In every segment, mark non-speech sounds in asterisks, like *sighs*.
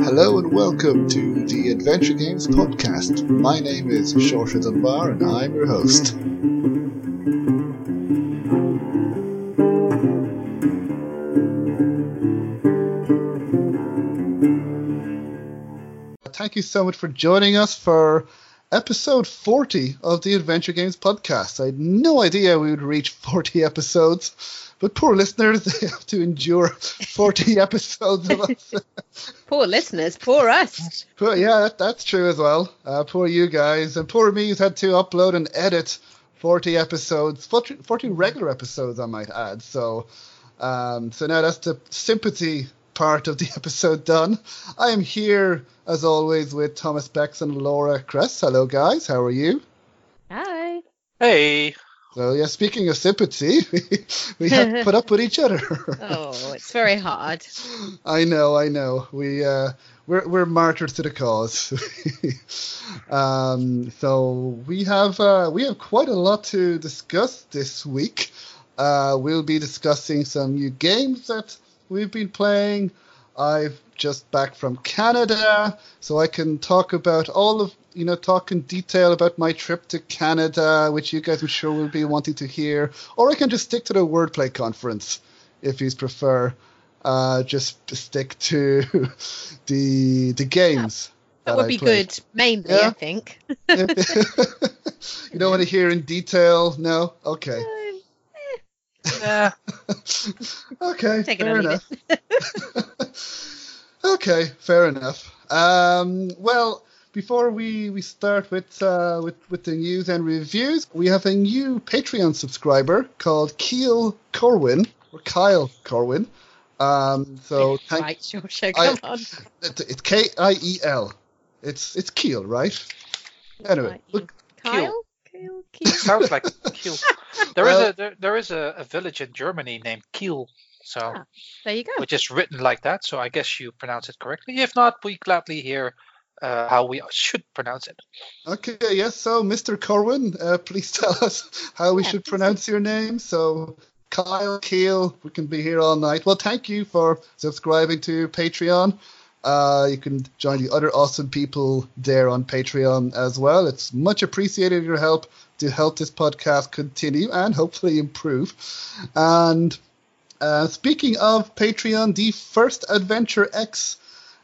Hello and welcome to the Adventure Games podcast. My name is Shorter Dunbar and I'm your host. Thank you so much for joining us for episode 40 of the Adventure Games podcast. I had no idea we would reach 40 episodes, but poor listeners, *laughs* they have to endure 40 *laughs* episodes of us. *laughs* Poor listeners, poor us. Poor, yeah, that, that's true as well. Uh, poor you guys, and poor me who's had to upload and edit 40 episodes, 40, 40 regular episodes, I might add. So, um, so now that's the sympathy part of the episode done. I am here as always with Thomas Becks and Laura Kress. Hello, guys. How are you? Hi. Hey. So yeah, speaking of sympathy, *laughs* we have to *laughs* put up with each other. Oh, it's very hard. *laughs* I know, I know. We uh, we're we're martyrs to the cause. um, so we have uh, we have quite a lot to discuss this week. Uh, we'll be discussing some new games that we've been playing. I've just back from Canada, so I can talk about all of you know talk in detail about my trip to Canada, which you guys I'm sure will be wanting to hear, or I can just stick to the wordplay conference if you prefer. Uh, just to stick to *laughs* the the games. That would I be played. good, mainly, Yeah. I think. *laughs* *laughs* you don't want to hear in detail? No? Okay. Yeah. *laughs* Okay. Take fair enough. *laughs* *laughs* okay, fair enough. Um, well, before we, we start with, uh, with with the news and reviews, we have a new Patreon subscriber called Keel Corwin or Kyle Corwin. Um, so thank right, sure, sure, I- come on. it- it's K I E L. It's it's Keel, right? Anyway, look, Kyle? Kyle? Kyle? *laughs* Sounds like Kiel. There is Well- a there, there is a, a village in Germany named Kiel, so Ah. There you go. which is written like that. So I guess you pronounce it correctly. If not, we gladly hear uh, how we should pronounce it. Okay, yes. So, Mr. Corwin, uh, please *laughs* tell us how we Yeah, should pronounce your name. So, Kyle Keel, we can be here all night. Well, thank you for subscribing to Patreon. Uh, you can join the other awesome people there on Patreon as well. It's much appreciated your help to help this podcast continue and hopefully improve. And uh, speaking of Patreon, the first Adventure X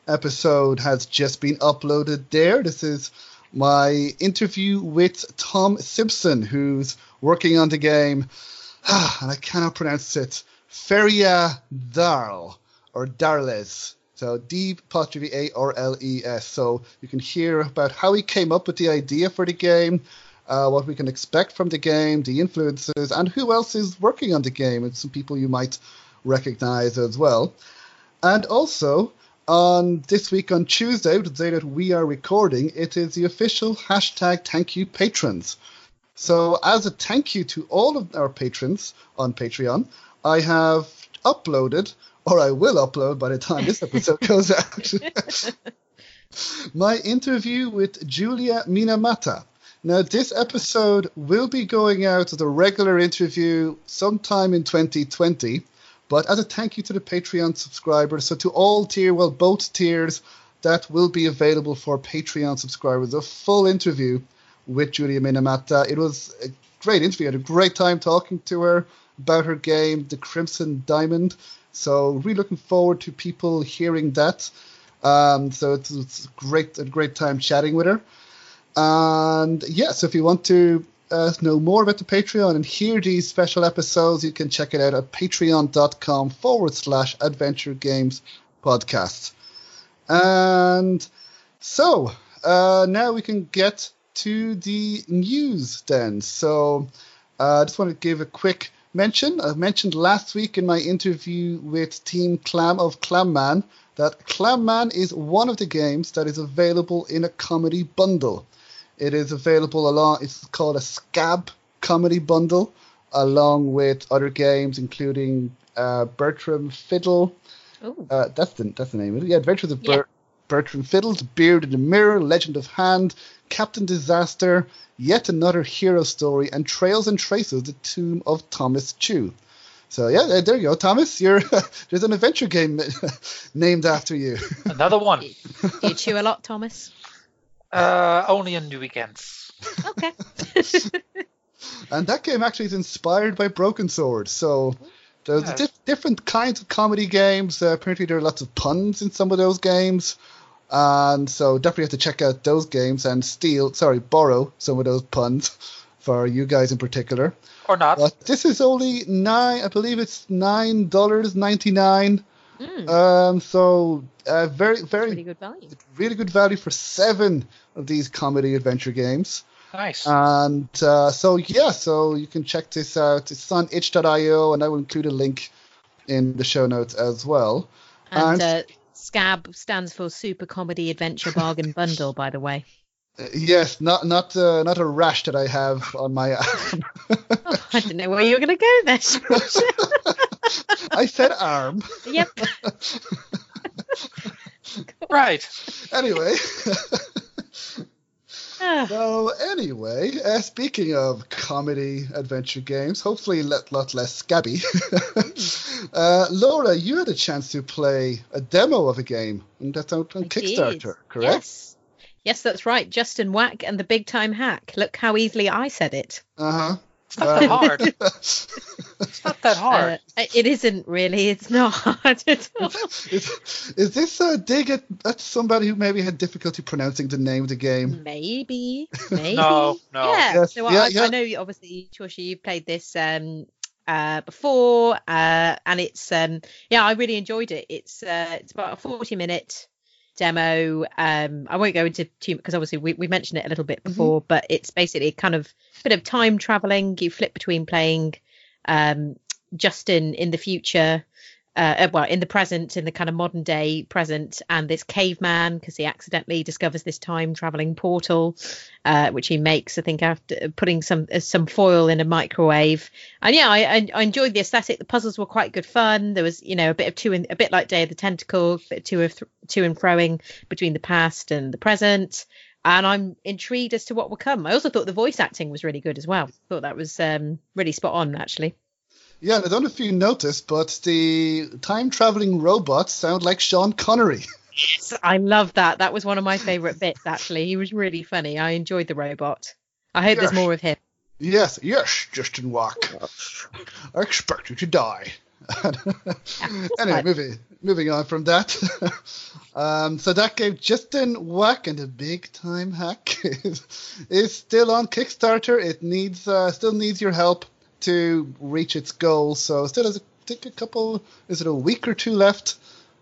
episode has just been uploaded there. This is my interview with Tom Simpson, who's working on the game, *sighs* and I cannot pronounce it, Feria Darl, or Darles. So D apostrophe A R L E S. So you can hear about how he came up with the idea for the game, uh, what we can expect from the game, the influences, and who else is working on the game, and some people you might recognize as well. And also, on this week on Tuesday, the day that we are recording, it is the official hashtag thank you patrons. So, as a thank you to all of our patrons on Patreon, I have uploaded, or I will upload by the time this episode *laughs* goes out, *laughs* my interview with Julia Minamata. Now, this episode will be going out as a regular interview sometime in 2020, but as a thank you to the Patreon subscribers, so to all tier, well, both tiers, that will be available for Patreon subscribers. A full interview with Julia Minamata. It was a great interview. I had a great time talking to her about her game, The Crimson Diamond. So really looking forward to people hearing that. Um, so it's, it's great, a great time chatting with her. And yeah, so if you want to uh, know more about the Patreon and hear these special episodes, you can check it out at patreon.com forward slash adventure games podcast. And so uh, now we can get to the news then. So uh, I just want to give a quick mention. I mentioned last week in my interview with Team Clam of Clam Man that Clam Man is one of the games that is available in a comedy bundle. It is available along. It's called a Scab comedy bundle, along with other games including uh, Bertram Fiddle. Ooh. Uh, that's the that's the name of it. Yeah, Adventures of Yeah. Bert, Bertram Fiddle's Beard in the Mirror, Legend of Hand, Captain Disaster, Yet Another Hero Story, and Trails and Traces, The Tomb of Thomas Chew. So yeah, there you go, Thomas. You're *laughs* there's an adventure game *laughs* named after you. Another one. Do you chew a lot, Thomas? Uh, only on the weekends. Okay. *laughs* and that game actually is inspired by Broken Sword. So there's Yes. dif- different kinds of comedy games. Uh, apparently, there are lots of puns in some of those games. And so definitely have to check out those games and steal, sorry, borrow some of those puns *laughs* for you guys in particular. Or not. But this is only nine, I believe it's nine dollars ninety nine. Mm, Um, so uh, very, very, pretty good value. really good value for seven of these comedy adventure games. Nice. And uh, so yeah, so you can check this out. It's on itch.io, and I will include a link in the show notes as well. And and- uh, SCAB stands for Super Comedy Adventure Bargain *laughs* Bundle, by the way. Uh, yes, not not uh, not a rash that I have on my arm. *laughs* Oh, I didn't know where you were going to go there, George. *laughs* I said arm. yep. *laughs* right. Anyway. Ah, So anyway, uh, speaking of comedy adventure games, hopefully a lot, lot less scabby. *laughs* uh, Laura, you had a chance to play a demo of a game, and that's out on I Kickstarter, did. correct? Yes. Yes, that's right. Justin Wack and the Big Time Hack. Look how easily I said it. Uh huh. It's not that hard. *laughs* It's not that hard. Uh, it isn't really. It's not hard at all. is, is this a dig at, at somebody who maybe had difficulty pronouncing the name of the game? Maybe. *laughs* Maybe. No, no. Yeah. Yes, So yeah, I, yeah. I know, you- obviously, Chosha, you've played this um, uh, before, uh, and it's um, yeah, I really enjoyed it. It's uh, it's about a forty-minute demo. Um, I won't go into too much because obviously we, we mentioned it a little bit Mm-hmm. before, but it's basically kind of a bit of time traveling. You flip between playing um, Justin in the future. Uh, well, in the present, in the kind of modern day present, and this caveman because he accidentally discovers this time traveling portal, uh, which he makes, I think, after putting some uh, some foil in a microwave. And yeah, I, I, enjoyed the aesthetic. The puzzles were quite good fun. There was, you know, a bit of two in, a bit like Day of the Tentacle, a bit two of th- to and froing between the past and the present. And I'm intrigued as to what will come. I also thought the voice acting was really good as well. I thought that was um, really spot on, actually. Yeah, and I don't know if you noticed, but the time traveling robots sound like Sean Connery. *laughs* Yes, I love that. That was one of my favourite bits, actually. He was really funny. I enjoyed the robot. I hope there's more of him. yes, yes, Justin Wack. I expect you to die. *laughs* anyway, moving moving on from that. *laughs* um, so that game, Justin Wack and the Big Time Hack, is, is still on Kickstarter. It needs uh, still needs your help to reach its goal. So still has, I think, a couple. Is it a week or two left?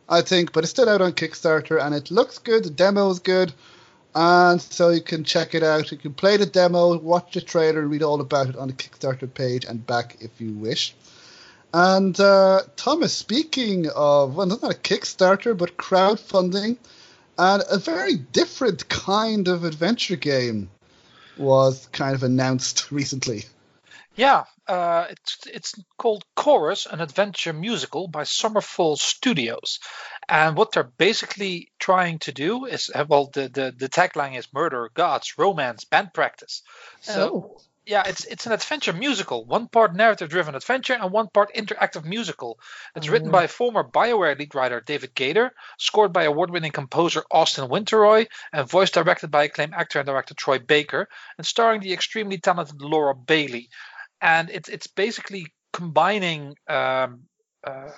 I think, but it's still out on Kickstarter and it looks good. The demo is good. And so you can check it out. You can play the demo, watch the trailer, read all about it on the Kickstarter page and back if you wish. And uh, Thomas, speaking of, well, not a Kickstarter, but crowdfunding, and a very different kind of adventure game was kind of announced *laughs* recently. Yeah, uh, it's it's called Chorus, an adventure musical by Summerfall Studios, and what they're basically trying to do is uh, well, the the, the tagline is murder, gods, romance, band practice. So Oh. yeah, it's it's an adventure musical, one part narrative-driven adventure and one part interactive musical. It's written Oh. by former BioWare lead writer David Gaider, scored by award-winning composer Austin Wintory, and voice directed by acclaimed actor and director Troy Baker, and starring the extremely talented Laura Bailey. And it's it's basically combining. Um, uh,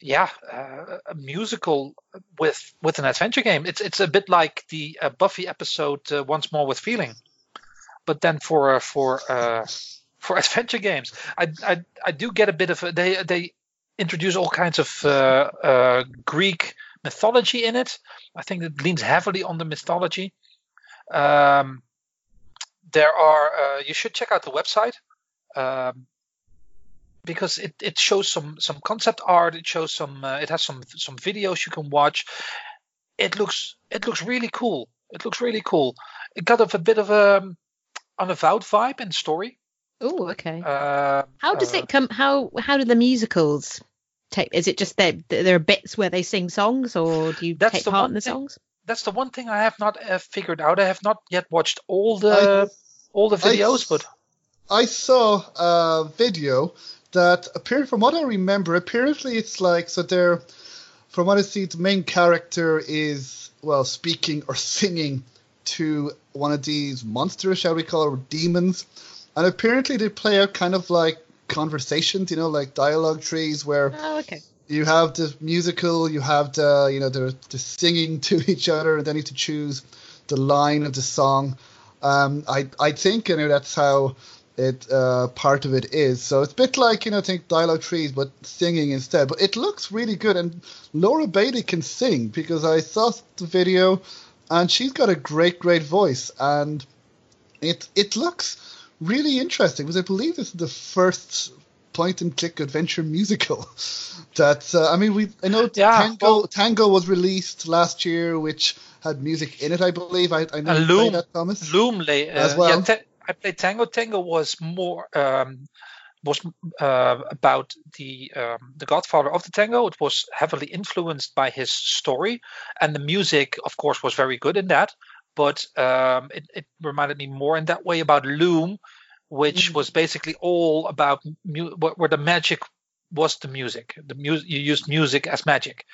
yeah, uh, a musical with with an adventure game. It's it's a bit like the uh, Buffy episode uh, Once More with Feeling, but then for uh, for uh, for *laughs* adventure games. I, I I do get a bit of a, they they introduce all kinds of Greek mythology in it. I think it leans heavily on the mythology. Um, there are you should check out the website. Um, because it, it shows some some concept art it shows some uh, it has some some videos you can watch it looks it looks really cool it looks really cool it got a, a bit of a unavowed vibe and story Oh, okay. uh, How does uh, it come? How how do the musicals take? Is it just that there are bits where they sing songs, or do you That's take the part in the thing- songs? That's the one thing I have not uh, figured out. I have not yet watched all the all the I- videos, but I saw a video that appeared from what I remember. Apparently, it's like so. They're from what I see, the main character is well speaking or singing to one of these monsters, shall we call it, or demons, and apparently they play out kind of like conversations, you know, like dialogue trees where Oh, okay. you have the musical, you have the you know the the singing *laughs* to each other, and then you have to choose the line of the song. Um, I I think you know that's how it uh, part of it is. So it's a bit like you know think dialogue trees, but singing instead. But it looks really good, and Laura Bailey can sing because I saw the video, and she's got a great great voice, and it it looks really interesting because I believe this is the first point and click adventure musical *laughs* that uh, I mean we I know Yeah, Tango well- Tango was released last year which had music in it I believe I, I know And you played Loom- that Thomas Loom lay, uh, As well. yeah, I played Tango. Tango was more um, was uh, about the um, the Godfather of the Tango. It was heavily influenced by his story, and the music, of course, was very good in that. But um, it, it reminded me more in that way about Loom, which Mm. was basically all about mu- where the magic was the music. The mu- you used music as magic,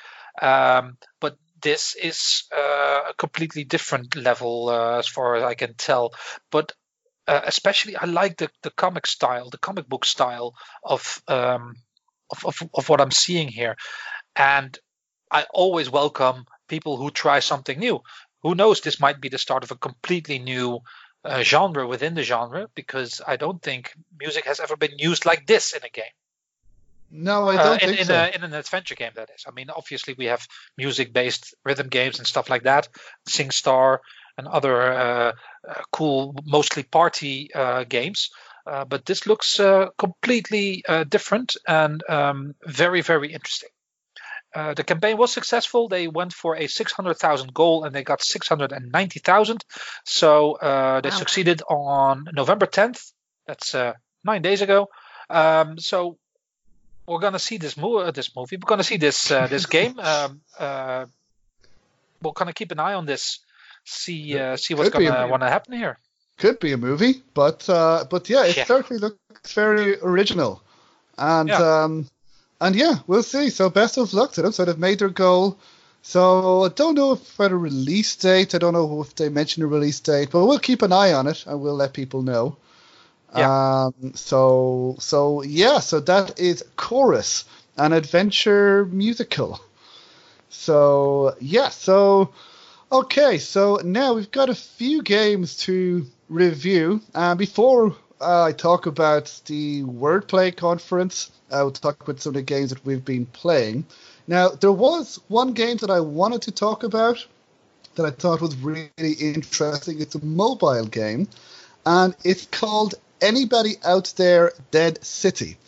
um, but this is uh, a completely different level uh, as far as I can tell. But uh, especially, I like the, the comic style, the comic book style of, um, of, of of what I'm seeing here, and I always welcome people who try something new. Who knows? This might be the start of a completely new uh, genre within the genre because I don't think music has ever been used like this in a game. no I Uh, don't in, think in, so a, in an adventure game, that is. I mean, obviously, we have music based rhythm games and stuff like that, SingStar and other uh, uh, cool, mostly party uh, games. Uh, but this looks uh, completely uh, different and um, very, very interesting. Uh, the campaign was successful. They went for a 600,000 goal and they got 690,000. So uh, they Wow. succeeded on November 10th. That's uh, nine days ago. Um, so we're gonna see this, mo- this movie. We're gonna see this uh, this *laughs* game. Um, uh, we're gonna keep an eye on this. See uh, see what's Could gonna wanna happen here. could be a movie but uh, but yeah it Yeah. certainly looks very original. And Yeah. um and yeah we'll see. So best of luck to them. So they've made their goal. So I don't know if for a release date I don't know if they mentioned a release date but we'll keep an eye on it and we'll let people know. Um so so yeah so that is chorus an adventure musical. So yeah so Okay, so now we've got a few games to review. Uh, before uh, I talk about the Wordplay conference, I will talk about some of the games that we've been playing. Now, there was one game that I wanted to talk about that I thought was really interesting. It's a mobile game, and it's called Anybody Out There Dead City.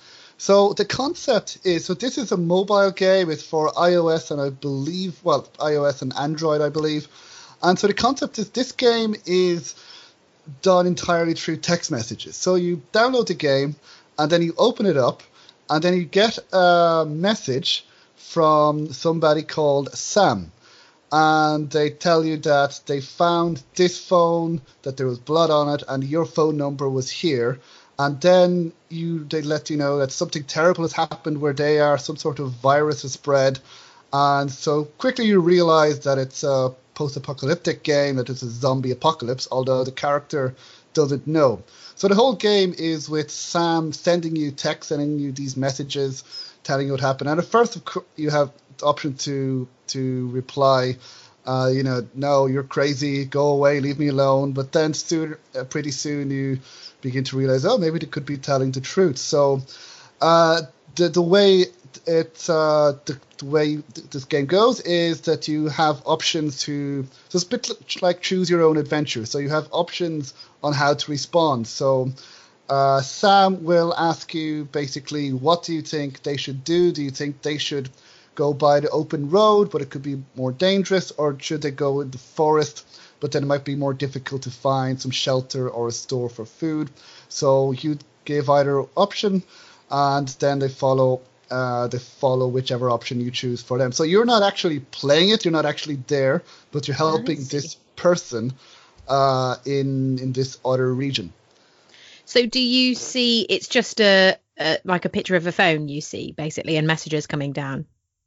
So the concept is so this is a mobile game. It's for iOS and I believe well iOS and Android I believe. And so the concept is this game is done entirely through text messages. So you download the game and then you open it up and then you get a message from somebody called Sam. And they tell you that they found this phone, that there was blood on it, and your phone number was here and then you they let you know that something terrible has happened where they are some sort of virus has spread. And so quickly you realize that it's a post-apocalyptic game that it's a zombie apocalypse although the character doesn't know. So the whole game is with sam sending you text sending you these messages telling you what happened. And at first you have the option to to reply uh, you know no you're crazy. Go away. Leave me alone. But then soon uh, pretty soon you begin to realize, oh, maybe they could be telling the truth. So uh, the the way it uh, the, the way th- this game goes is that you have options to so it's a bit like choose your own adventure. So you have options on how to respond. So uh, Sam will ask you basically, what do you think they should do? Do you think they should go by the open road, but it could be more dangerous, or should they go in the forest? But then it might be more difficult to find some shelter or a store for food. So you give either option, and then they follow uh, they follow whichever option you choose for them. So you're not actually playing it, you're not actually there, but you're helping this person uh, in in this other region. So do you see it's just a, a like a picture of a phone you see basically and messages coming down?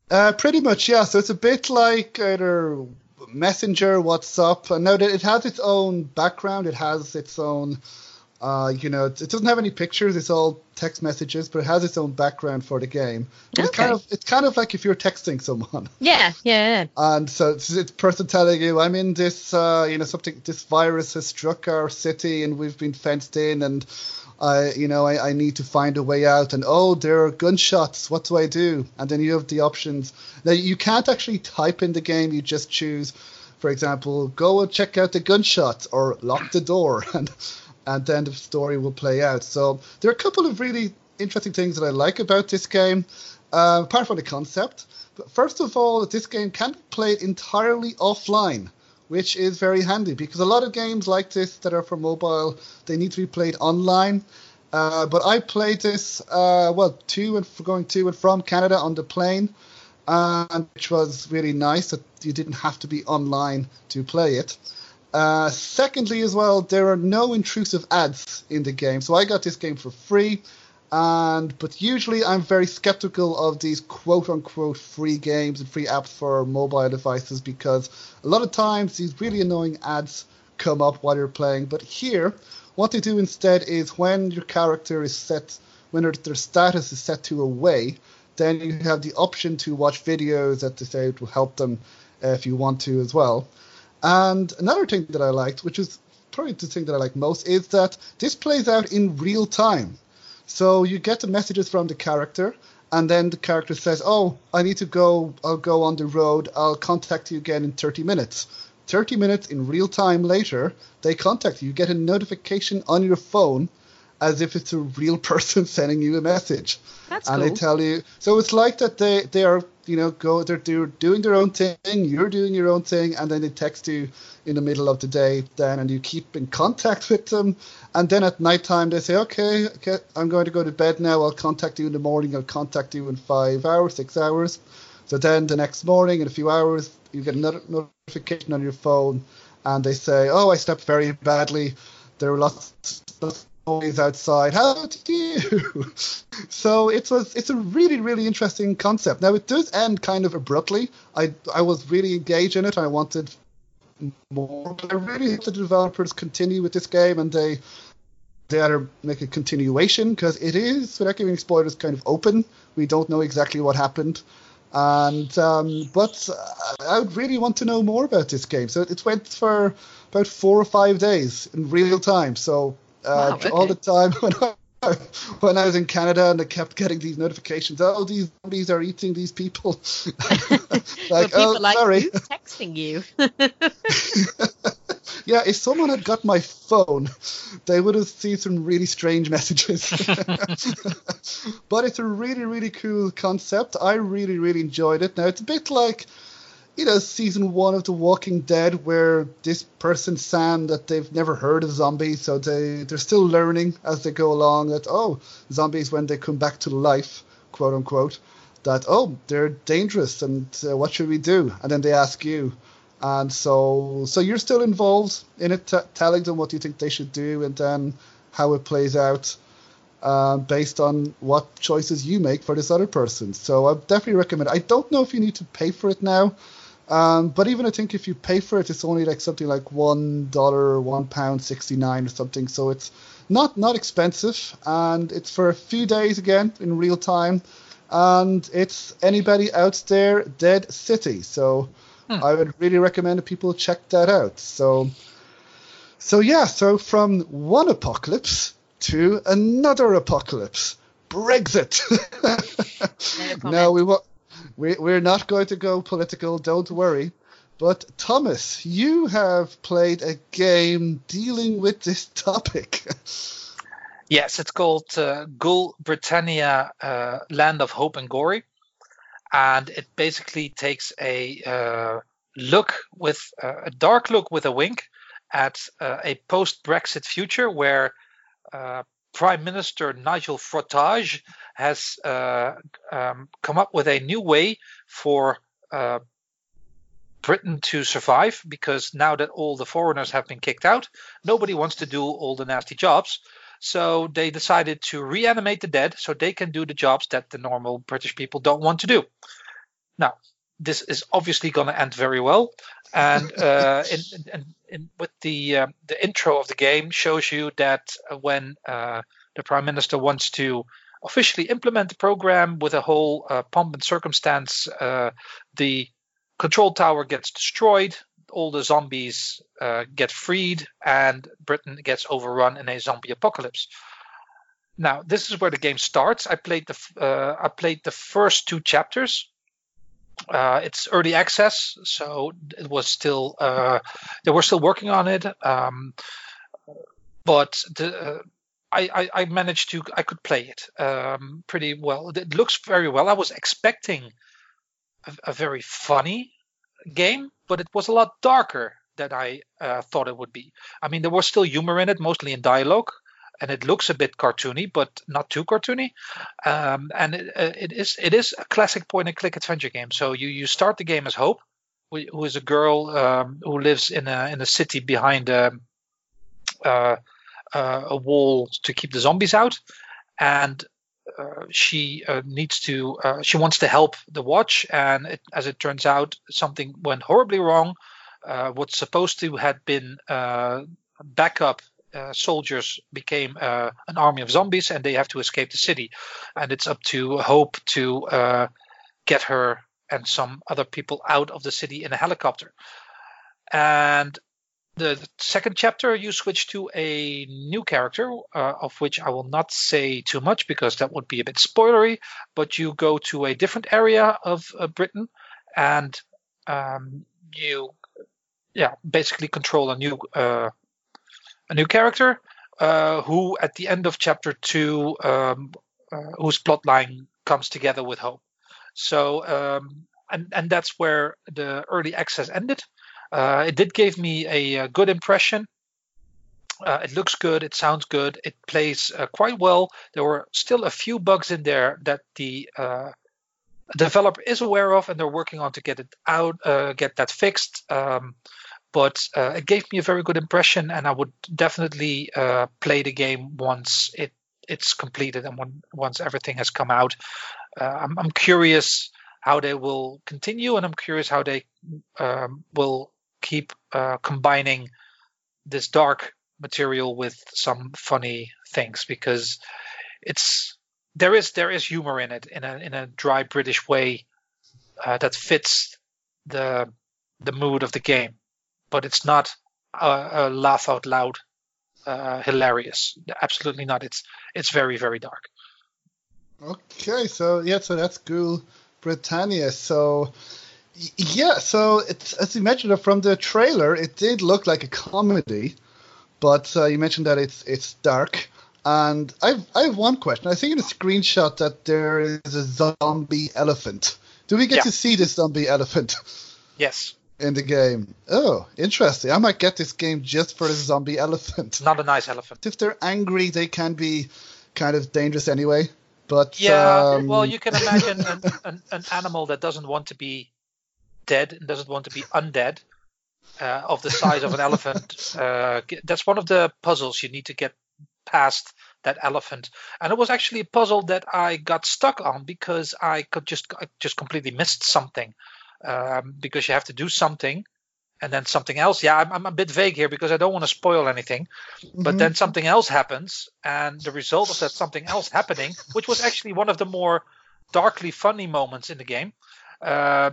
Uh, pretty much, yeah. So it's a bit like either Messenger, WhatsApp. And now that it has its own background, it has its own uh, you know, it doesn't have any pictures. It's all text messages, but it has its own background for the game. Okay. It's kind of it's kind of like if you're texting someone. *laughs* Yeah, yeah. And so it's, it's person telling you, "I'm in this, uh, you know, something. This virus has struck our city, and we've been fenced in, and I, you know, I, I need to find a way out. And oh, there are gunshots. What do I do? And then you have the options. Now you can't actually type in the game. You just choose, for example, go and check out the gunshots or lock the door *laughs* and and then the story will play out. So there are a couple of really interesting things that I like about this game, uh, apart from the concept. But first of all, this game can be played entirely offline, which is very handy because a lot of games like this that are for mobile, they need to be played online. Uh, but I played this, uh, well, to and for going to and from Canada on the plane, and which was really nice that you didn't have to be online to play it. Uh, secondly, as well, there are no intrusive ads in the game, so I got this game for free. And but usually I'm very skeptical of these quote unquote free games and free apps for mobile devices because a lot of times these really annoying ads come up while you're playing. But here, what they do instead is when your character is set, when their status is set to away, then you have the option to watch videos that they say will help them if you want to as well. And another thing that I liked, which is probably the thing that I like most, is that this plays out in real time. So you get the messages from the character, and then the character says, "Oh, I need to go. I'll go on the road. I'll contact you again in 30 minutes." 30 minutes in real time later, they contact you. You get a notification on your phone as if it's a real *laughs* person sending you a message. That's and cool. they tell you. So it's like that they, they are, you know, go they're, they're doing their own thing, you're doing your own thing, and then they text you in the middle of the day then and you keep in contact *laughs* with them. And then at night time they say, okay, okay, I'm going to go to bed now. I'll contact you in the morning. I'll contact you in five hours, six hours. So then the next morning, in a few hours, you get another notification on your phone, and they say, "Oh, I slept very badly. There were lots of noise outside. How do you?" *laughs* so it was. It's a really, really interesting concept. Now it does end kind of abruptly. I I was really engaged in it. I wanted more, but I really hope the developers continue with this game and they they either make a continuation because it is, without giving spoilers, kind of open. We don't know exactly what happened. And um, but I would really want to know more about this game. So it went for about four or five days in real time. So uh, Wow, okay. all the time *laughs* when I, when I was in Canada and I kept getting these notifications, oh, these zombies are eating these people. *laughs* like, people oh, like sorry. who's texting you. *laughs* yeah, if someone had got my phone, they would have seen some really strange messages. but it's a really, really cool concept. I really, really enjoyed it. Now, it's a bit like, you know, season one of The Walking Dead, where this person, Sam, that they've never heard of zombies, so they, they're still learning as they go along that, oh, zombies, when they come back to life, quote unquote, that, oh, they're dangerous and uh, what should we do? And then they ask you. And so, so you're still involved in it, t- telling them what you think they should do, and then how it plays out uh, based on what choices you make for this other person. So I definitely recommend. It. I don't know if you need to pay for it now, um, but even I think if you pay for it, it's only like something like one dollar, one pound sixty nine or something. So it's not not expensive, and it's for a few days again in real time, and it's anybody out there, Dead City. So. I would really recommend that people check that out. So, so yeah, so from one apocalypse to another apocalypse, Brexit. *laughs* No we wa- we we're not going to go political. Don't worry. But Thomas, you have played a game dealing with this topic. Yes, it's called uh, Ghoul Britannia uh, Land of Hope and Glory. And it basically takes a uh, look with uh, a dark look with a wink at uh, a post Brexit future where uh, Prime Minister Nigel Farage has uh, um, come up with a new way for uh, Britain to survive because now that all the foreigners have been kicked out, nobody wants to do all the nasty jobs. So they decided to reanimate the dead so they can do the jobs that the normal British people don't want to do. Now, this is obviously going to end very well, and uh, *laughs* in, in, in, with the uh, the intro of the game shows you that when uh, the prime minister wants to officially implement the program with a whole uh, pomp and circumstance, uh, the control tower gets destroyed, all the zombies uh, get freed, and Britain gets overrun in a zombie apocalypse. Now, this is where the game starts. I played the uh, I played the first two chapters. Uh, it's early access, so it was still uh, they were still working on it. Um, but the, uh, I, I, I, managed to I could play it um, pretty well. It looks very well. I was expecting a, a very funny game, but it was a lot darker than I uh, thought it would be. I mean, there was still humor in it, mostly in dialogue, and it looks a bit cartoony, but not too cartoony. Um, and it, uh, it is it is a classic point and click adventure game. So you you start the game as Hope, who is a girl um, who lives in a in a city behind a, um, uh, uh, a wall to keep the zombies out, and uh, she uh, needs to uh, she wants to help the watch and it, as it turns out something went horribly wrong uh, what's supposed to have been uh, soldiers became an army of zombies and they have to escape the city and it's up to hope to get her and some other people out of the city in a helicopter and the second chapter, you switch to a new character, uh, of which I will not say too much because that would be a bit spoilery. But you go to a different area of uh, Britain, and um, you, yeah, basically control a new uh, a new character uh, who, at the end of chapter two, um, uh, whose plotline comes together with Hope. So, um, and and that's where the early access ended. Uh, it did give me a, a good impression. Uh, it looks good. It sounds good. It plays uh, quite well. There were still a few bugs in there that the uh, developer is aware of, and they're working on to get it out, uh, get that fixed. Um, but uh, it gave me a very good impression, and I would definitely play the game once it it's completed and when, once everything has come out. I'm, I'm, curious how they will continue, and I'm curious how they um, will keep uh, combining this dark material with some funny things because it's there is there is humor in it in a in a dry British way uh, that fits the the mood of the game, but it's not a, a laugh out loud uh, hilarious. Absolutely not. It's it's very very dark. Okay, so yeah, so that's Ghoul, Britannia. So yeah, so it's, as you mentioned from the trailer, it did look like a comedy, but uh, you mentioned that it's it's dark. And I've I have one question. I see in a screenshot that there is a zombie elephant. Do we get yeah. to see this zombie elephant? Yes. In the game. Oh, interesting. I might get this game just for the zombie *laughs* elephant. Not a nice elephant. If they're angry, they can be kind of dangerous anyway. But yeah, um... well, you can imagine an, *laughs* an, an animal that doesn't want to be dead and doesn't want to be undead uh, of the size of an elephant. *laughs* Uh, that's one of the puzzles you need to get past that elephant. And it was actually a puzzle that I got stuck on because I could just I just completely missed something. Um, because you have to do something and then something else. Yeah, I'm, I'm, a bit vague here because I don't want to spoil anything. Mm-hmm. But then something else happens, and the result of that something else happening, which was actually one of the more darkly funny moments in the game, uh,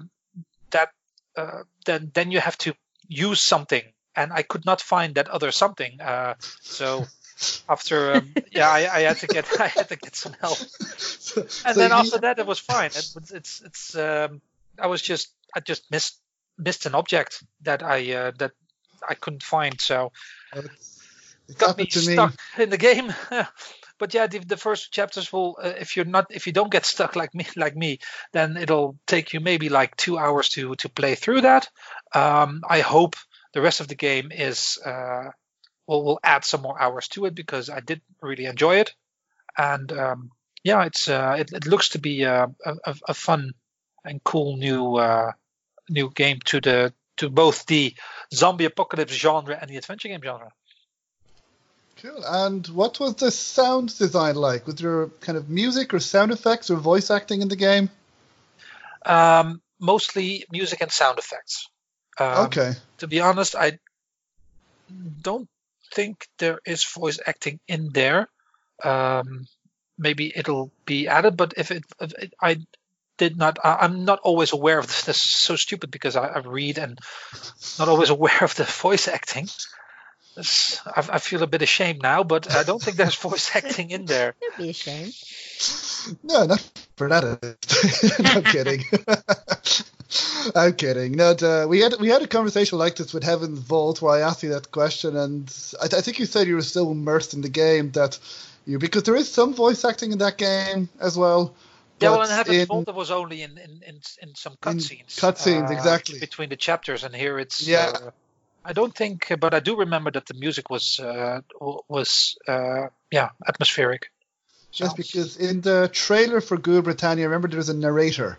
that uh, then then you have to use something, and I could not find that other something. Uh, so after um, *laughs* yeah, I, I, had to get *laughs* I had to get some help, and so then after that it was fine. It, it's it's um, I was just I just missed missed an object that I uh, that I couldn't find. So it got me stuck me. in the game. *laughs* but yeah, the, the first chapters will, uh, if you're not, if you don't get stuck like me, like me, then it'll take you maybe like two hours to to play through that. Um, I hope the rest of the game is uh, will will add some more hours to it because I did really enjoy it, and um, yeah, it's uh, it, it looks to be uh, a, a, a fun and cool new uh, new game to the to both the zombie apocalypse genre and the adventure game genre. Cool. And what was the sound design like? Was there kind of music or sound effects or voice acting in the game? Um, mostly music and sound effects. Um, okay. To be honest, I don't think there is voice acting in there. Um, maybe it'll be added, but if it, if it I did not, I, am not always aware of this. This is so stupid because I, I read and not always *laughs* aware of the voice acting. I, I, feel a bit ashamed now, but I don't think there's voice *laughs* acting in there. Don't be ashamed. No, not for that. *laughs* no kidding. I'm kidding. No, uh, we had we had a conversation like this with Heaven's Vault where I asked you that question, and I, I, think you said you were still immersed in the game. That you because there is some voice acting in that game as well. Yeah, well, in Heaven's Vault there was only in in, in, in some cutscenes. Cutscenes, uh, exactly. Between the chapters, and here it's yeah. Uh, I don't think, but I do remember that the music was uh, was uh, yeah atmospheric. Just because in the trailer for Ghoul Britannia, I remember there's a narrator,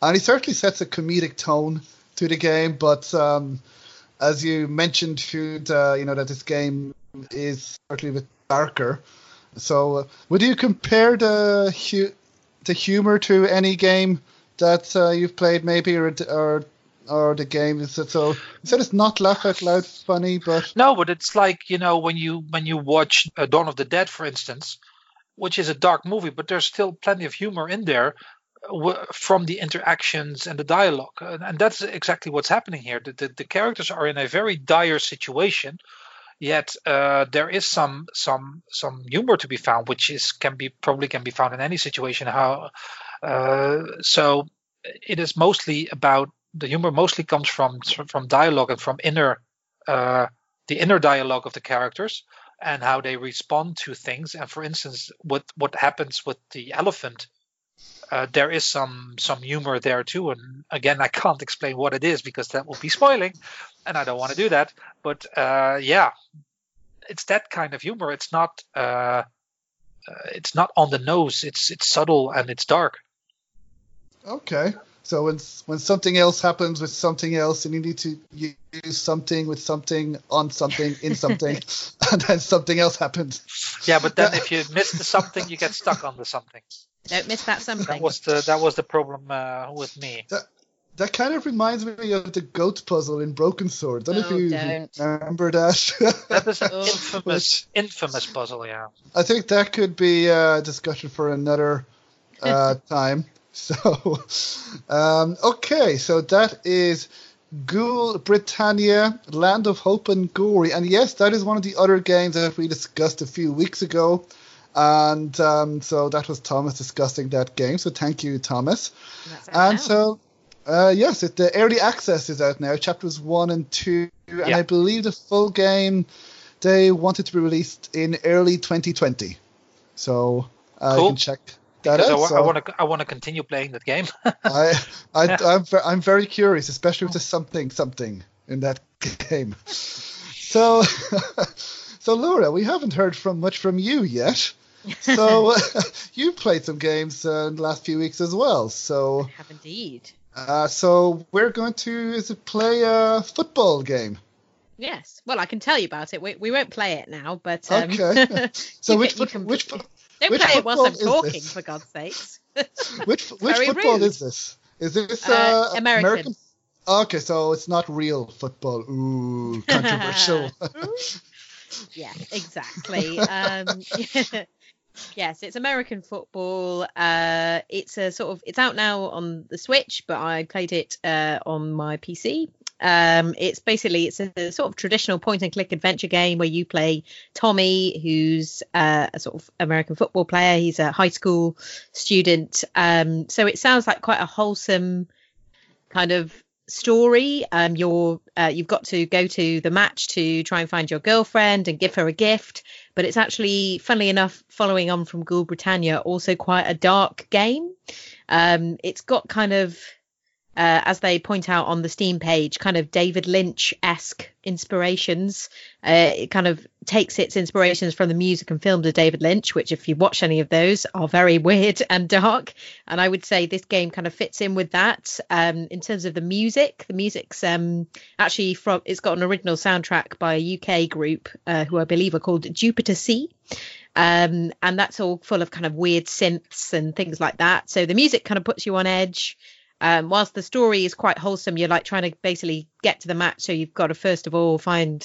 and he certainly sets a comedic tone to the game. But um, as you mentioned, Food, uh, you know that this game is certainly a bit darker. So, uh, would you compare the hu- the humor to any game that uh, you've played, maybe, or or or the game is it so said it's not laugh out loud funny but no but it's like you know when you when you watch uh, dawn of the dead for instance which is a dark movie but there's still plenty of humor in there uh, from the interactions and the dialogue. And that's exactly what's happening here. The, the, the characters are in a very dire situation yet uh, there is some some some humor to be found which is can be probably can be found in any situation how uh, so it is mostly about the humor mostly comes from from dialogue and from inner uh, the inner dialogue of the characters and how they respond to things. And for instance, what what happens with the elephant, uh, there is some some humor there too. And again, I can't explain what it is because that will be spoiling, and I don't want to do that. But uh, yeah, it's that kind of humor. It's not uh, uh, it's not on the nose. It's it's subtle and it's dark. Okay. So when when something else happens with something else, and you need to use something with something on something in something, *laughs* and then something else happens. Yeah, but then *laughs* if you miss the something, you get stuck on the something. Don't miss that something. That was the that was the problem uh, with me. That, that kind of reminds me of the goat puzzle in Broken Sword. Don't know if you don't. remember that. *laughs* that is an infamous, infamous puzzle. Yeah. I think that could be a discussion for another uh, *laughs* time. So, um, okay, so that is Ghoul Britannia, Land of Hope and Glory. And yes, that is one of the other games that we discussed a few weeks ago. And um, so that was Thomas discussing that game. So thank you, Thomas. And now. so, uh, yes, it, the early access is out now, chapters one and two. And yeah. I believe the full game they wanted to be released in early 2020. So uh, cool. you can check that is. I, so I want to. I want to continue playing that game. *laughs* I, I, I'm, I'm very curious, especially with the something something in that *laughs* game. So, *laughs* so Laura, we haven't heard from much from you yet. So *laughs* *laughs* you played some games uh, in the last few weeks as well. So I have indeed. Uh, so we're going to is it play a football game? Yes. Well, I can tell you about it. We, we won't play it now, but um, okay. *laughs* so which, can, foot, which don't which play it whilst I'm talking, for God's sakes. which which football rude. is this? Is this uh, uh, American? American? Okay, so it's not real football. Ooh, controversial. yeah, exactly. Um, yes, it's American football. Uh, it's a sort of it's out now on the Switch, but I played it uh, on my PC um, it's basically it's a sort of traditional point and click adventure game where you play Tommy, who's uh, a sort of American football player. He's a high school student. Um, so it sounds like quite a wholesome kind of story. Um, you're uh, you've got to go to the match to try and find your girlfriend and give her a gift. But it's actually, funnily enough, following on from Ghoul Britannia, also quite a dark game. Um, it's got kind of uh, as they point out on the Steam page, kind of David Lynch esque inspirations. Uh, it kind of takes its inspirations from the music and films of David Lynch, which, if you watch any of those, are very *laughs* weird and dark. And I would say this game kind of fits in with that. Um, in terms of the music, the music's um, actually from it's got an original soundtrack by a UK group uh, who I believe are called Jupiter Sea. Um, and that's all full of kind of weird synths and things like that. So the music kind of puts you on edge. Um, whilst the story is quite wholesome, you're like trying to basically get to the match. So you've got to first of all find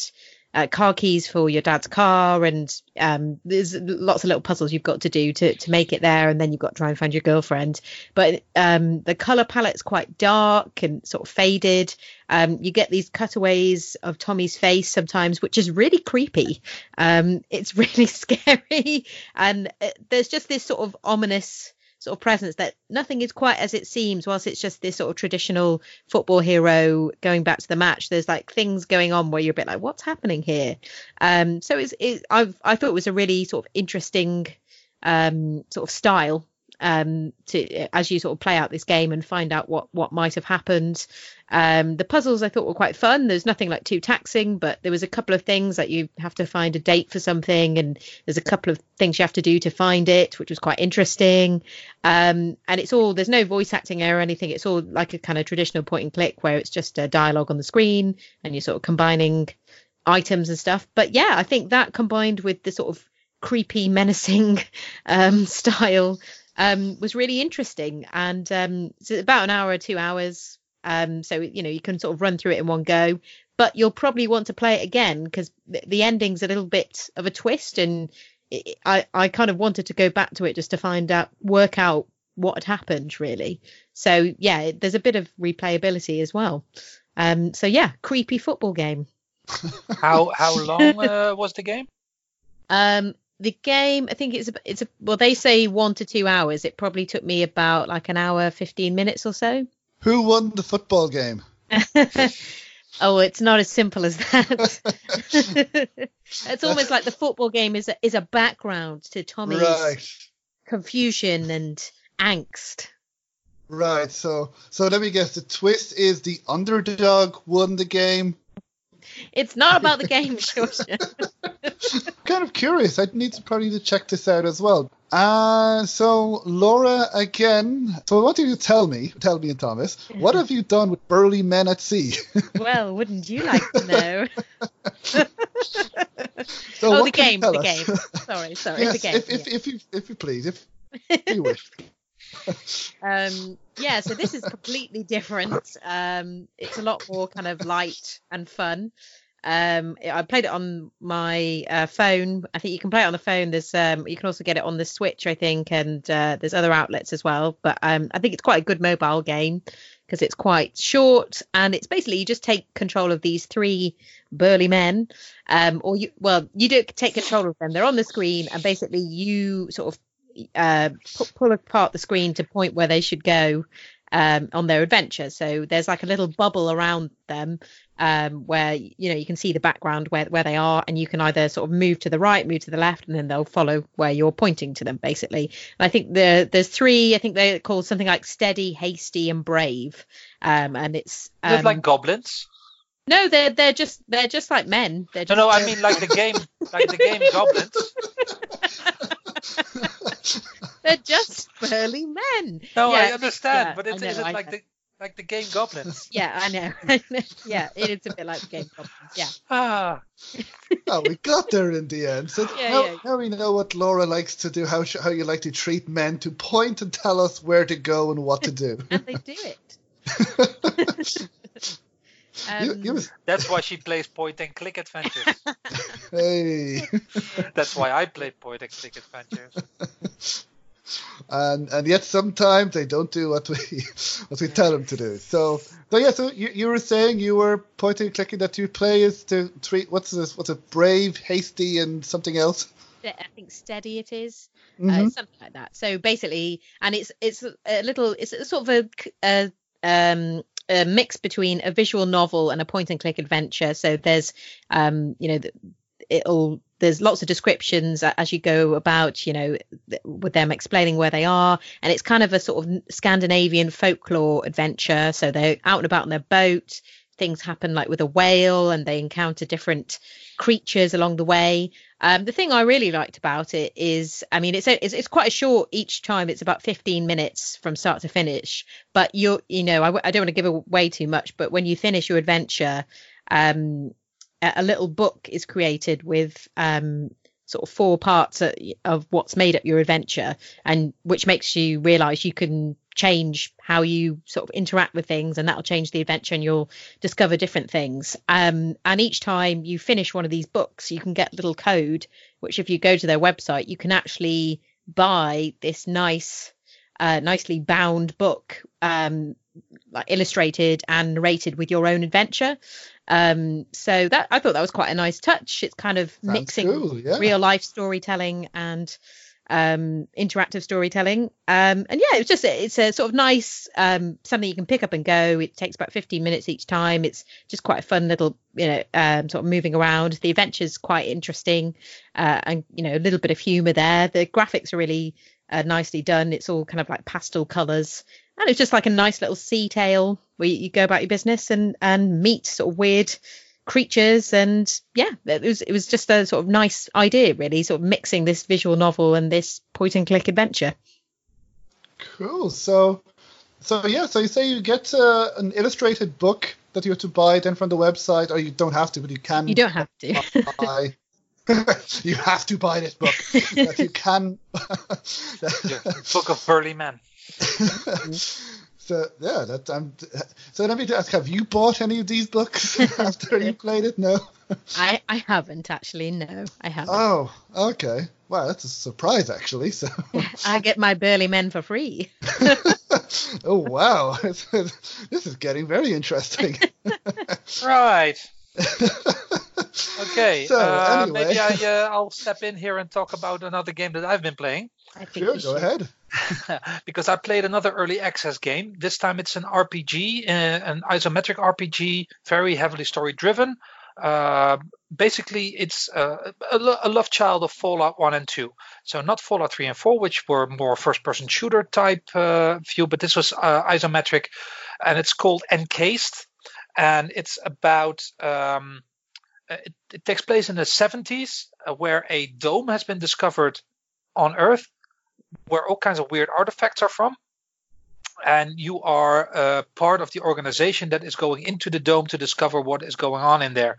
uh, car keys for your dad's car, and um, there's lots of little puzzles you've got to do to to make it there, and then you've got to try and find your girlfriend. But um, the color palette's quite dark and sort of faded. Um, you get these cutaways of Tommy's face sometimes, which is really creepy. Um, it's *laughs* really scary, and uh, there's just this sort of ominous sort of presence that nothing is quite as it seems whilst it's just this sort of traditional football hero going back to the match. There's like things going on where you're a bit like what's happening here? Um so it's it, I've, i thought it was a really sort of interesting um sort of style um, to as you sort of play out this game and find out what what might have happened. Um, the puzzles I thought were quite fun. There's nothing like too taxing, but there was a couple of things that you have to find a date for something, and there's a couple of things you have to do to find it, which was quite interesting. Um, and it's all there's no voice acting or anything. It's all like a kind of traditional point and click where it's just a dialogue on the screen and you're sort of combining items and stuff. But yeah, I think that combined with the sort of creepy, menacing *laughs* um, style um, was really interesting. And um, it's about an hour or two hours. Um, so, you know, you can sort of run through it in one go, but you'll probably want to play it again because the ending's a little bit of a twist. And it, I, I kind of wanted to go back to it just to find out, work out what had happened really. So, yeah, there's a bit of replayability as well. Um, so, yeah, creepy football game. *laughs* how how long *laughs* uh, was the game? Um, the game i think it's a, it's a well they say one to two hours. It probably took me about like an hour 15 minutes or so. Who won the football game? *laughs* Oh it's not as simple as that. *laughs* It's almost like the football game is a, is a background to tommy's right. confusion and angst. Right so so let me guess. The twist is the underdog won the game it's not about the game, *laughs* Georgia. *laughs* kind of curious. I'd need to probably check this out as well. Uh, so Laura again. So I want you tell me, tell me and Thomas, what have you done with burly men at sea? *laughs* well, wouldn't you like to know? so oh, the game, the us? game. Sorry, sorry, yes, the game. If, if, if, you, if you please, if you wish. Um, yeah, so this is completely different. Um, it's a lot more kind of light and fun. Um, I played it on my uh, phone. I think you can play it on the phone. There's um, you can also get it on the Switch, I think, and uh, there's other outlets as well. But um, I think it's quite a good mobile game because it's quite short and it's basically you just take control of these three burly men, um, or you well you do take control of them. They're on the screen and basically you sort of uh, pull apart the screen to point where they should go um, on their adventure. So there's like a little bubble around them um, where you know you can see the background where where they are, and you can either sort of move to the right, move to the left, and then they'll follow where you're pointing to them, basically. And I think the there's three. I think they're called something like steady, hasty, and brave. Um, and it's um, like goblins. No, they're they're just they're just like men. They're just, no, no, I mean like the game, like the game *laughs* goblins. *laughs* They're just burly men. No, yeah, I understand, yeah, but it's, know, is it like the like the game goblins? *laughs* yeah, I know. yeah, it is a bit like the game goblins. Yeah. Ah. oh, we got there in the end. So yeah, now, yeah. now we know what Laura likes to do. How how you like to treat men to point and tell us where to go and what to do. and they do it. *laughs* Um, you, you was... That's why she plays point and click adventures. *laughs* hey. That's why I play point and click adventures. *laughs* And and yet sometimes they don't do what we *laughs* what we tell them to do. So so yeah. So you, you were saying you were pointing and clicking that you play is to treat what's this? What's a brave, hasty, and something else? I think steady it is, uh, mm-hmm. uh, something like that. So basically, and it's it's a little it's sort of a, a um a mix between a visual novel and a point and click adventure. So there's, um, you know, it'll there's lots of descriptions as you go about, you know, with them explaining where they are, and it's kind of a sort of Scandinavian folklore adventure. So they're out and about on their boat. Things happen like with a whale, and they encounter different creatures along the way. Um, the thing I really liked about it is, I mean, it's, it's, it's quite a short each time. It's about 15 minutes from start to finish. But you're, you know, I, I don't want to give away too much. But when you finish your adventure, um, a little book is created with um, sort of four parts of what's made up your adventure, and which makes you realize you can change how you sort of interact with things, and that'll change the adventure, and you'll discover different things. Um, and each time you finish one of these books, you can get a little code, which if you go to their website, you can actually buy this nice, uh, nicely bound book um, like illustrated and narrated with your own adventure. Um, so that I thought that was quite a nice touch. It's kind of Sounds mixing cool, yeah. real life storytelling and um, interactive storytelling. Um, and yeah, it's just it's a sort of nice um, something you can pick up and go. It takes about 15 minutes each time. It's just quite a fun little you know um, sort of moving around. The adventure's quite interesting uh, and you know a little bit of humor there. The graphics are really uh, nicely done. It's all kind of like pastel colors and it's just like a nice little sea tale where you, you go about your business and and meet sort of weird creatures and yeah it was it was just a sort of nice idea really sort of mixing this visual novel and this point and click adventure. Cool. So so yeah so you say you get uh, an illustrated book that you have to buy then from the website or you don't have to but you can you don't have to. buy. *laughs* You have to buy this book. *laughs* That you can *laughs* book of burly men so yeah, that I'm. So let me ask: Have you bought any of these books *laughs* after you played it? No. *laughs* I I haven't actually. No, I haven't. Oh, okay. Wow, that's a surprise actually. So *laughs* I get my burly men for free. oh wow, this is getting very interesting. right. *laughs* okay. So, uh, anyway. Maybe I uh, I'll step in here and talk about another game that I've been playing. I think sure, go ahead. *laughs* because I played another early access game. This time it's an RPG, uh, an isometric RPG, very heavily story driven. Uh, basically, it's uh, a, a, love child of Fallout 1 and 2. So, not Fallout 3 and 4, which were more first person shooter type uh, view, but this was uh, isometric and it's called Encased. And it's about. Um, it, it, takes place in the 70s, uh, where a dome has been discovered on Earth where all kinds of weird artifacts are from. And you are uh, part of the organization that is going into the dome to discover what is going on in there.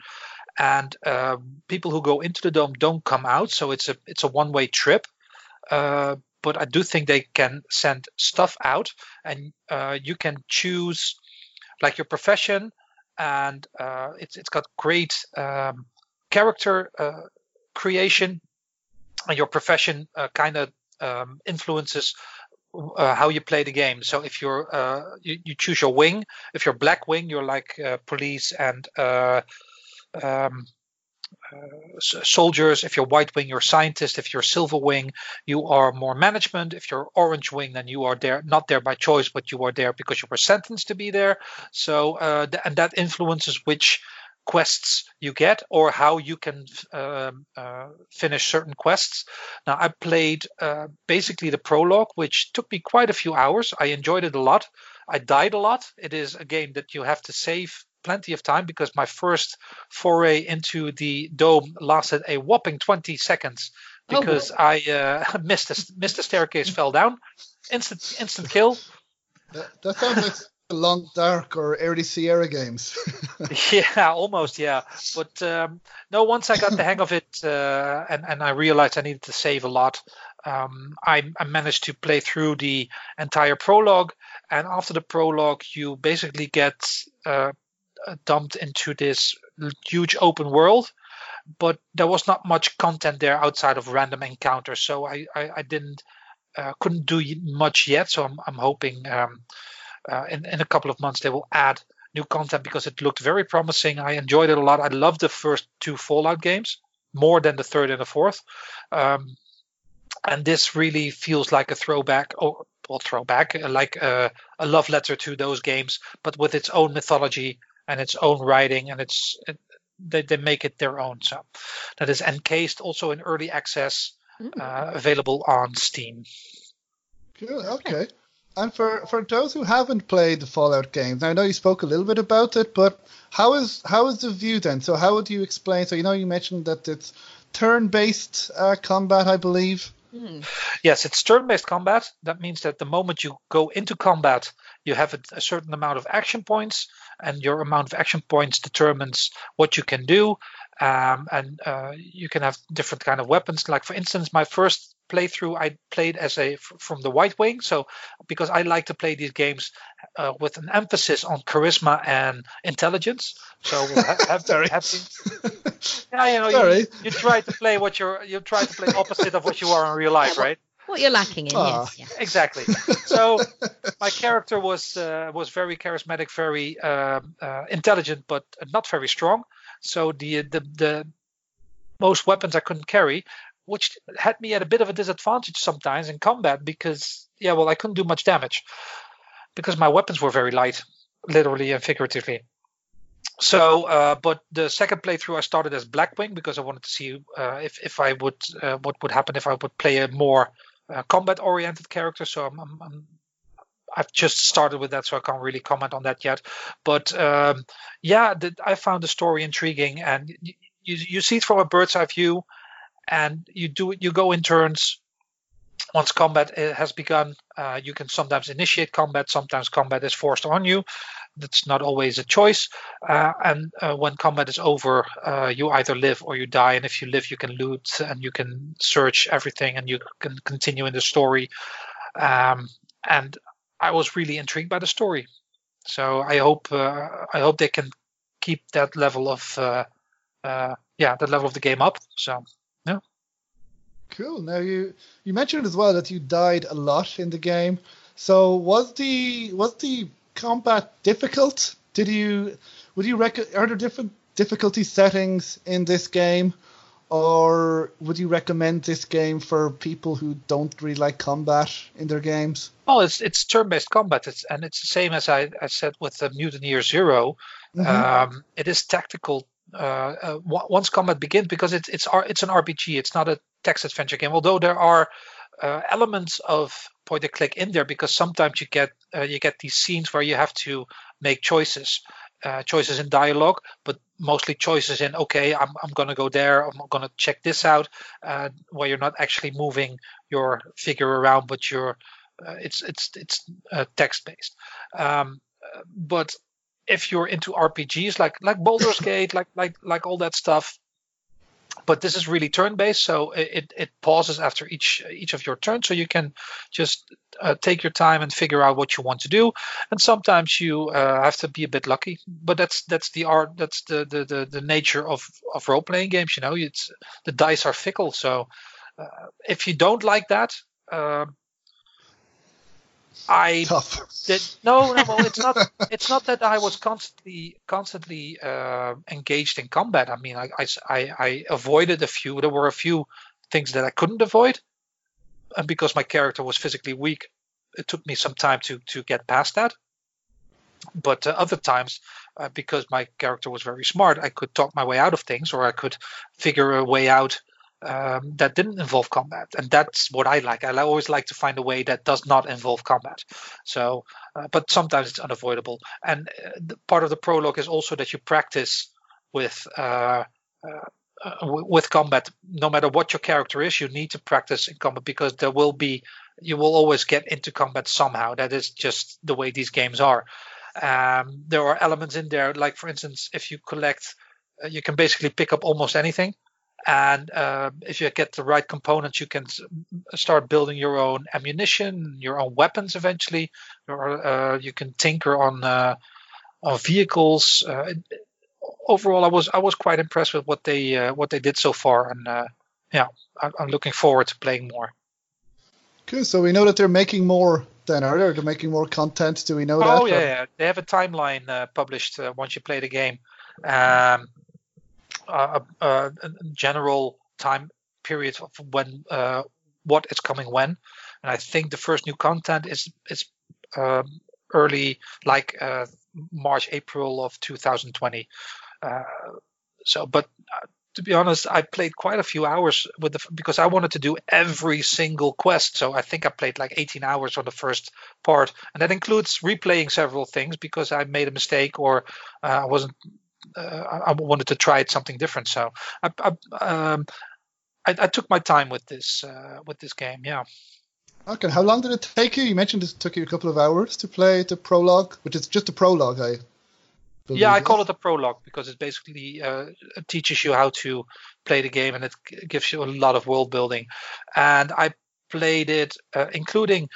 And uh, people who go into the dome don't come out, so it's a it's a one way trip. Uh, but I do think they can send stuff out, and uh, you can choose like your profession, and uh, it's it's got great um, character uh, creation and your profession uh, kind of um, influences uh, how you play the game. So if you're uh, you, you, choose your wing, if you're black wing, you're like uh, police and um, soldiers. If you're white wing, you're scientist. If you're silver wing, you are more management. If you're orange wing, then you are there not there by choice, but you are there because you were sentenced to be there. So th- and that influences which quests you get or how you can um, uh, finish certain quests. Now, I played uh, basically the prologue, which took me quite a few hours. I enjoyed it a lot. I died a lot. It is a game that you have to save plenty of time because my first foray into the dome lasted a whopping 20 seconds oh, because oh, I uh, *laughs* missed a, missed a staircase, fell down, instant instant kill. That, that sounds like long dark or early Sierra games. *laughs* yeah, almost, yeah. But um, no, once I got the hang of it uh, and and I realized I needed to save a lot, um, I, I, managed to play through the entire prologue. And after the prologue, you basically get uh, dumped into this huge open world. But there was not much content there outside of random encounters, so I I, I didn't uh, couldn't do much yet. So I'm I'm hoping. Um, uh, in, in a couple of months they will add new content because it looked very promising. I enjoyed it a lot. I loved the first two Fallout games more than the third and the fourth. Um, and this really feels like a throwback, or well, throwback, uh, like a, a, love letter to those games, but with its own mythology and its own writing and its they, they make it their own. So that is encased also in early access, Mm. uh, available on Steam. Cool. Okay. And for, for those who haven't played the Fallout games, I know you spoke a little bit about it, but how is how is the view then? So how would you explain? So you know you mentioned that it's turn-based uh, combat, I believe. Mm. Yes, it's turn-based combat. That means that the moment you go into combat, you have a, a certain amount of action points, and your amount of action points determines what you can do. Um, and uh, you can have different kind of weapons. Like for instance, my first playthrough, I played as a from the White Wing. So because I like to play these games uh, with an emphasis on charisma and intelligence. So ha- *laughs* have, Sorry. have yeah, you know, you, you try to play what you're you try to play opposite of what you are in real life, *laughs* right? What you're lacking in, Ah. yes. Yeah. exactly. So *laughs* my character was uh, was very charismatic, very um uh, intelligent, but not very strong. So the the the most weapons I couldn't carry, which had me at a bit of a disadvantage sometimes in combat because yeah, well I couldn't do much damage because my weapons were very light, literally and figuratively. So, uh, but the second playthrough I started as Blackwing because I wanted to see uh, if if I would uh, what would happen if I would play a more combat oriented character. So I'm, I'm, I'm I've just started with that, so I can't really comment on that yet. But um, yeah, the, I found the story intriguing, and you, you see it from a bird's eye view, and you do you go in turns. Once combat uh, has begun, uh, you can sometimes initiate combat. Sometimes combat is forced on you. That's not always a choice. Uh, and uh, when combat is over, uh, you either live or you die. And if you live, you can loot and you can search everything and you can continue in the story. Um, and I was really intrigued by the story. So I hope uh, I hope they can keep that level of uh, yeah that level of the game up. So yeah. Cool. Now you you mentioned as well that you died a lot in the game. So was the was the combat difficult? Did you would you rec- are there different difficulty settings in this game, or would you recommend this game for people who don't really like combat in their games? oh, it's it's turn-based combat. It's and it's the same as I, I said with the Mutant Year Zero. Mhm. Um, it is tactical uh, uh, once combat begins because it's it's it's an RPG. It's not a text adventure game. Although there are uh, elements of point and click in there because sometimes you get uh, you get these scenes where you have to make choices, uh, choices in dialogue, but mostly choices in okay, I'm I'm gonna go there. I'm gonna check this out. Uh, where you're not actually moving your figure around, but you're uh, it's it's it's uh, text based. Um, but if you're into RPGs like like Baldur's Gate, like like like all that stuff. But this is really turn-based, so it, it, pauses after each each of your turns, so you can just uh, take your time and figure out what you want to do. And sometimes you uh, have to be a bit lucky, but that's that's the art, that's the the the, the nature of of role-playing games. You know, it's the dice are fickle, so uh, if you don't like that, uh, I Tough. did no no well it's not it's not that i was constantly constantly uh, engaged in combat i mean I, I, I avoided a few there were a few things that i couldn't avoid and because my character was physically weak it took me some time to to get past that but uh, other times uh, because my character was very smart i could talk my way out of things or i could figure a way out um, that didn't involve combat. And that's what i like. I always like to find a way that does not involve combat. So uh, but sometimes it's unavoidable. And uh, part of the prologue is also that you practice with uh, uh, uh, w- with combat. No matter what your character is you need to practice in combat because there will be you will always get into combat somehow. That is just the way these games are. Um, there are elements in there like for instance if you collect uh, you can basically pick up almost anything and uh, if you get the right components you can start building your own ammunition your own weapons eventually or uh, you can tinker on uh, on vehicles uh, overall i was i was quite impressed with what they uh, what they did so far and uh, yeah i'm looking forward to playing more Cool. So we know that they're making more than earlier. They're making more content. Do we know that? Oh yeah, yeah, they have a timeline uh, published uh, once you play the game. Um, general time period of when uh, what is coming when, and I think the first new content is is um, early, like uh, March April of 2020. Uh, so, but uh, to be honest, I played quite a few hours with the because I wanted to do every single quest. So I think I played like 18 hours on the first part, and that includes replaying several things because I made a mistake or uh, I wasn't. Uh, I wanted to try something different. So I, I, um, I, I took my time with this uh, with this game. Yeah. Okay, how long did it take you? You mentioned it took you a couple of hours to play the prologue, which is just a prologue, I yeah, I call it a prologue because it basically uh, teaches you how to play the game and it gives you a lot of world building. And I played it, uh, including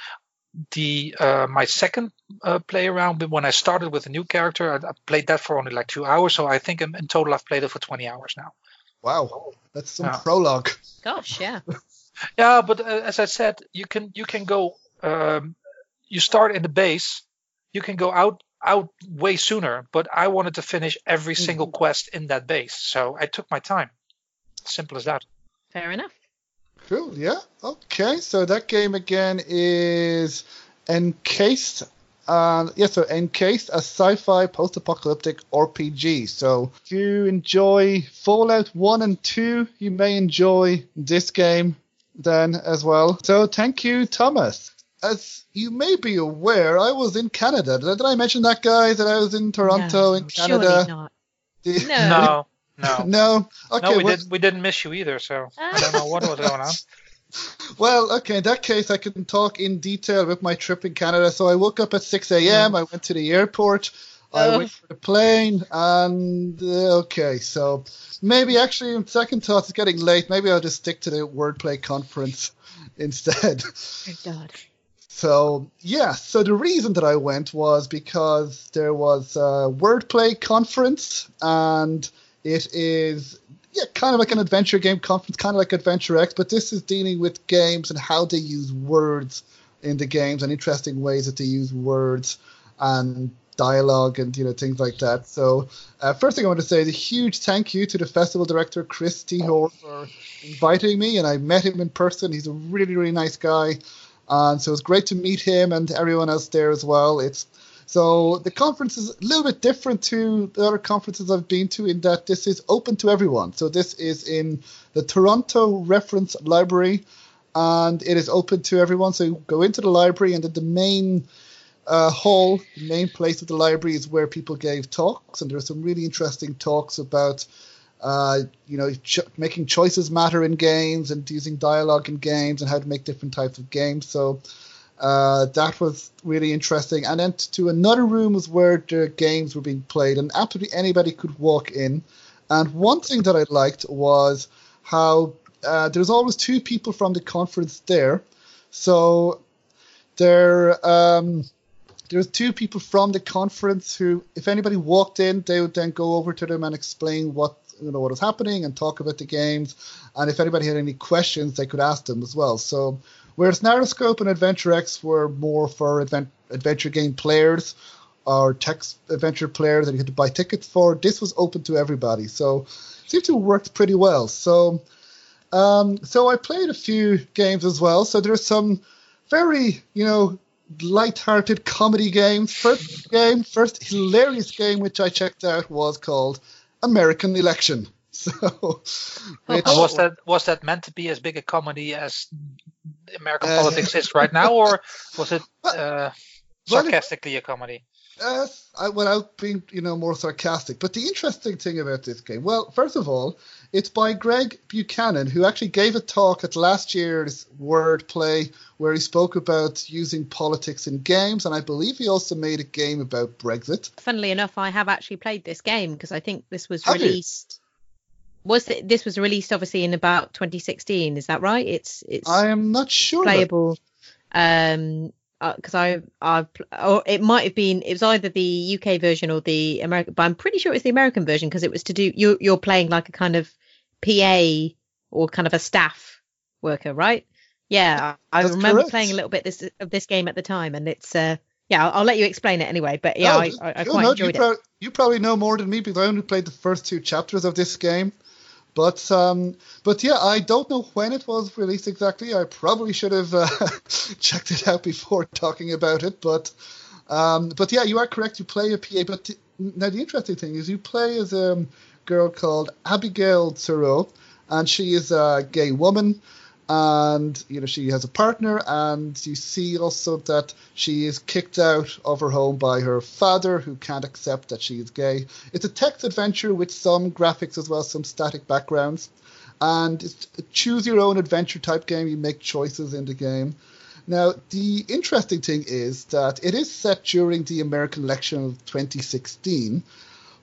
the uh, my second uh, play around when I started with a new character. I, I, played that for only like two hours, so I think in, in, total I've played it for 20 hours now. Wow, that's some yeah. prologue. Gosh, yeah. *laughs* yeah, but uh, as I said, you can you can go. Um, you start in the base. You can go out out way sooner, but I wanted to finish every mm-hmm. single quest in that base. So I took my time. Simple as that. Fair enough. Cool, yeah. Okay, so that game again is Encased. Uh, yeah, so Encased, a sci-fi post-apocalyptic RPG. So if you enjoy Fallout 1 and 2, you may enjoy this game then as well. So thank you, Thomas as you may be aware, I was in Canada. Did, I mention that, guy? That I was in Toronto, no, in Canada? Surely Not. *laughs* no. *laughs* No. No. Okay. No, we, well, did, we didn't miss you either, so I don't know what was going on. *laughs* *laughs* Well, okay, in that case, I can talk in detail with my trip in Canada. So I woke up at 6 a.m., I went to the airport, I went waited for the plane, and uh, okay, so maybe actually, in second thought, it's getting late. Maybe I'll just stick to the wordplay conference instead. Thank God. So yeah, so the reason that I went was because there was a wordplay conference, and it is yeah, kind of like an adventure game conference, kind of like Adventure X, but this is dealing with games and how they use words in the games and interesting ways that they use words and dialogue and you know things like that. So uh, first thing I want to say is a huge thank you to the festival director Chris Tehor for inviting me, and I met him in person. He's a really really nice guy. And so it's great to meet him and everyone else there as well. It's so the conference is a little bit different to the other conferences I've been to in that this is open to everyone. So this is in the Toronto Reference Library, and it is open to everyone. So go into the library, and then the main uh, hall, the main place of the library is where people gave talks, and there are some really interesting talks about uh, you know, ch- making choices matter in games and using dialogue in games and how to make different types of games. So uh, that was really interesting. And then to another room was where the games were being played, and absolutely anybody could walk in. And one thing that I liked was how uh, there's always two people from the conference there. So there, um, there's two people from the conference who, if anybody walked in, they would then go over to them and explain what you know what was happening and talk about the games. And if anybody had any questions, they could ask them as well. So whereas NarraScope and Adventure X were more for advent- adventure game players or text adventure players that you had to buy tickets for, this was open to everybody. So it seemed to have worked pretty well. So um, so I played a few games as well. So there's some very you know light-hearted comedy games. First game, first hilarious game which I checked out was called American election. *laughs* So, which, was that was that meant to be as big a comedy as American uh, politics is right now, or was it *laughs* uh, sarcastically a comedy? Uh, I, without being, you know, more sarcastic. But the interesting thing about this game, well, first of all, it's by Greg Buchanan, who actually gave a talk at last year's Wordplay where he spoke about using politics in games, and I believe he also made a game about Brexit. Funnily enough, I have actually played this game because I think this was have released. You? Was this was released obviously in about 2016? Is that right? It's it's. I am not sure. Playable. That... Um, because uh, I, I, or it might have been, it was either the UK version or the American, but I'm pretty sure it's the American version because it was to do, you, you're playing like a kind of PA or kind of a staff worker, right? Yeah, I That's remember correct. playing a little bit this of this game at the time, and it's, uh, yeah, I'll, I'll let you explain it anyway. But yeah, I, I, I quite no, enjoyed you it. you probably know more than me because I only played the first two chapters of this game. But um, but yeah, I don't know when it was released exactly. I probably should have uh, *laughs* checked it out before *laughs* talking about it. But um, but yeah, you are correct. You play a PA. But t- now the interesting thing is you play as um, girl called Abigail Thoreau, and she is a gay woman and you know she has a partner and you see also that she is kicked out of her home by her father who can't accept that she is gay. It's a text adventure with some graphics as well some static backgrounds. And it's a choose your own adventure type game. You make choices in the game. Now the interesting thing is that it is set during the american election of 2016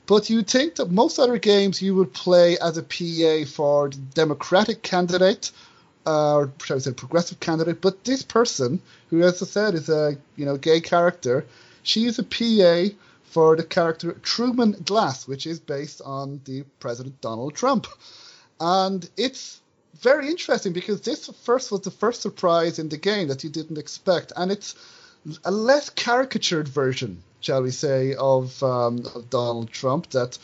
but you think that most other games you would play as a PA for the Democratic candidate uh, or shall I say, progressive candidate. But this person, who, as I said, is a you know gay character, she is a PA for the character Truman Glass, which is based on the President Donald Trump, and it's very interesting because this first was the first surprise in the game that you didn't expect, and it's a less caricatured version, shall we say, of, um, of Donald Trump that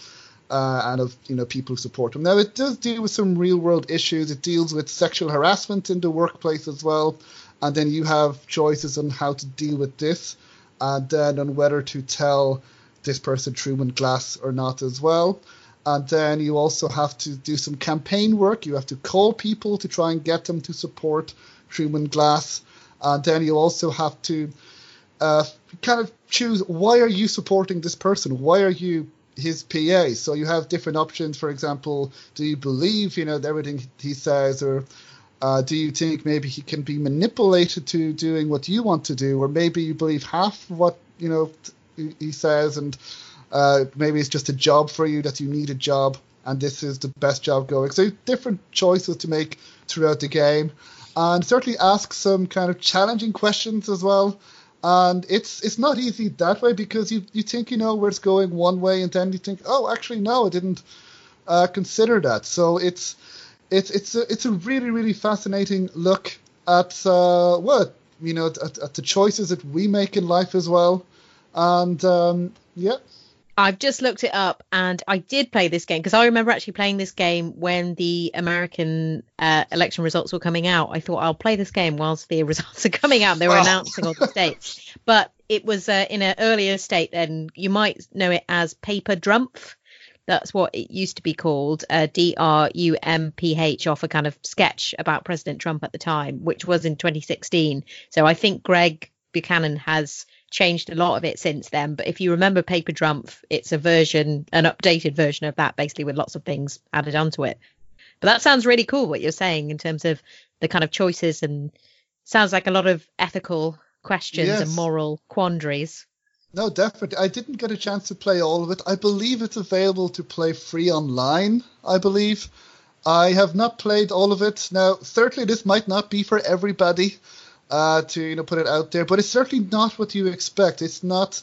uh, and of you know people who support him. Now it does deal with some real world issues. It deals with sexual harassment in the workplace as well, and then you have choices on how to deal with this, and then on whether to tell this person Truman Glass or not as well. And then you also have to do some campaign work. You have to call people to try and get them to support Truman Glass. And then you also have to uh, kind of choose why are you supporting this person? Why are you his PA. So you have different options. For example, do you believe you know everything he says, or uh, do you think maybe he can be manipulated to doing what you want to do, or maybe you believe half what you know he says, and uh, maybe it's just a job for you that you need a job, and this is the best job going. So different choices to make throughout the game, and certainly ask some kind of challenging questions as well and it's it's not easy that way because you you think you know where it's going one way and then you think oh actually no I didn't uh, consider that. So it's it's it's a, it's a really really fascinating look at uh, what you know at, at, the choices that we make in life as well. And um, yeah I've just looked it up and I did play this game because I remember actually playing this game when the American uh, election results were coming out. I thought I'll play this game whilst the *laughs* results are coming out. They were oh. announcing all the states, but it was uh, in an earlier state. Then you might know it as Paper Drumpf. That's what it used to be called, uh, D R U M P H, off a kind of sketch about President Trump at the time, which was in 2016. So I think Greg Buchanan has changed a lot of it since then. But if you remember Paper Drumpf, it's a version, an updated version of that, basically with lots of things added onto it. But that sounds really cool what you're saying in terms of the kind of choices and sounds like a lot of ethical questions yes. and moral quandaries. No, definitely. I didn't get a chance to play all of it. I believe it's available to play free online, I believe. I have not played all of it. Now, certainly this might not be for everybody uh, to you know put it out there. But it's certainly not what you expect. It's not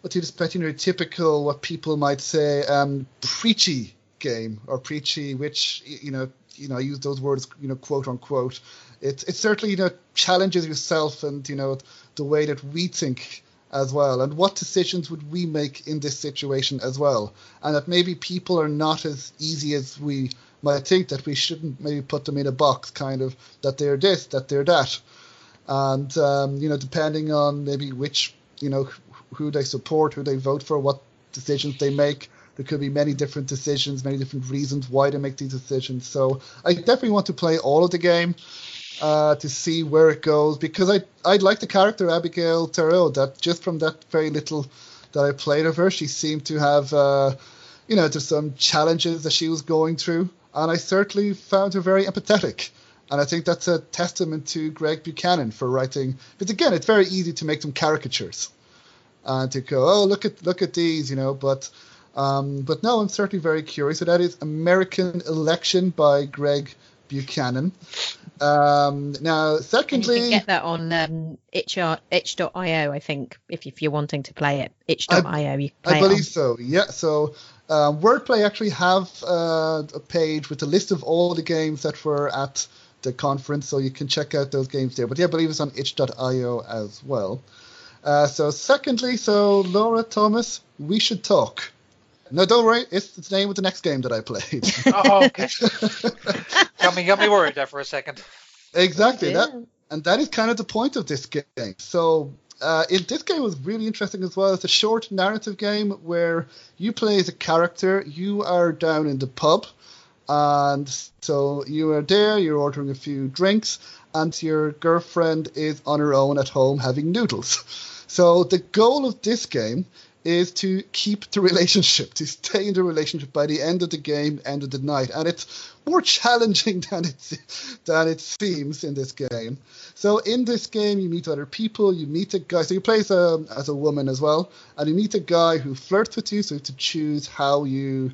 what you expect in your typical what people might say um, preachy game or preachy, which you know you know I use those words you know quote unquote. It it certainly you know challenges yourself and you know the way that we think as well and what decisions would we make in this situation as well and that maybe people are not as easy as we might think that we shouldn't maybe put them in a box kind of that they're this that they're that and um, you know depending on maybe which you know who they support, who they vote for, what decisions they make. There could be many different decisions, many different reasons why they make these decisions. So I definitely want to play all of the game uh, to see where it goes because I I like the character Abigail Thoreau. That just from that very little that I played of her, she seemed to have uh, you know there's some challenges that she was going through, and I certainly found her very empathetic. And I think that's a testament to Greg Buchanan for writing. But again, it's very easy to make them caricatures and to go, oh, look at look at these, you know. But um, but no, I'm certainly very curious. So that is American Election by Greg Buchanan. Um, now, secondly, and you can get that on um, itch, itch.io, I think, if, if you're wanting to play it. Itch.io, I, I believe so. Yeah. So um, Wordplay actually have uh, a page with a list of all the games that were at the conference, so you can check out those games there. But yeah, I believe it's on itch.io as well. Uh, so, secondly, so Laura Thomas, we should talk. No, don't worry, it's the name of the next game that I played. *laughs* oh, okay. *laughs* got me, got me worried there for a second. Exactly that, and that is kind of the point of this game. So, uh, in this game was really interesting as well. It's a short narrative game where you play as a character. You are down in the pub, and so you are there. You're ordering a few drinks, and your girlfriend is on her own at home having noodles. *laughs* So the goal of this game is to keep the relationship, to stay in the relationship by the end of the game, end of the night, and it's more challenging *laughs* than it than it seems in this game. So in this game, you meet other people, you meet a guy. So you play as a as a woman as well, and you meet a guy who flirts with you. So you have to choose how you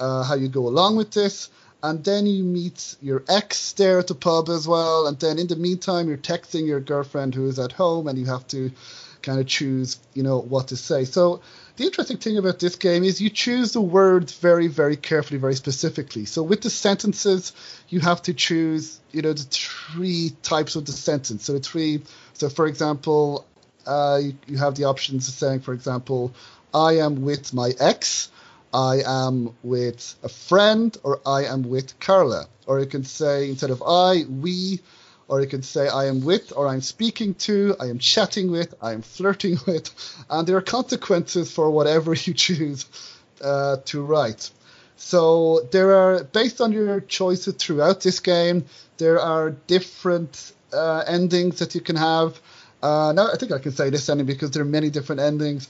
uh, how you go along with this. And then you meet your ex there at the pub as well. And then in the meantime, you're texting your girlfriend who is at home, and you have to kind of choose, you know, what to say. So the interesting thing about this game is you choose the words very, very carefully, very specifically. So with the sentences, you have to choose, you know, the three types of the sentence. So the three. So for example, uh, you, you have the options of saying, for example, I am with my ex. I am with a friend, or I am with Carla. Or you can say, instead of I, we, or you can say I am with, or I'm speaking to, I am chatting with, I am flirting *laughs* with, and there are consequences for whatever *laughs* you choose uh, to write. So there are, based on your choices throughout this game, there are different uh, endings that you can have. Uh, now I think I can say this ending because there are many different endings.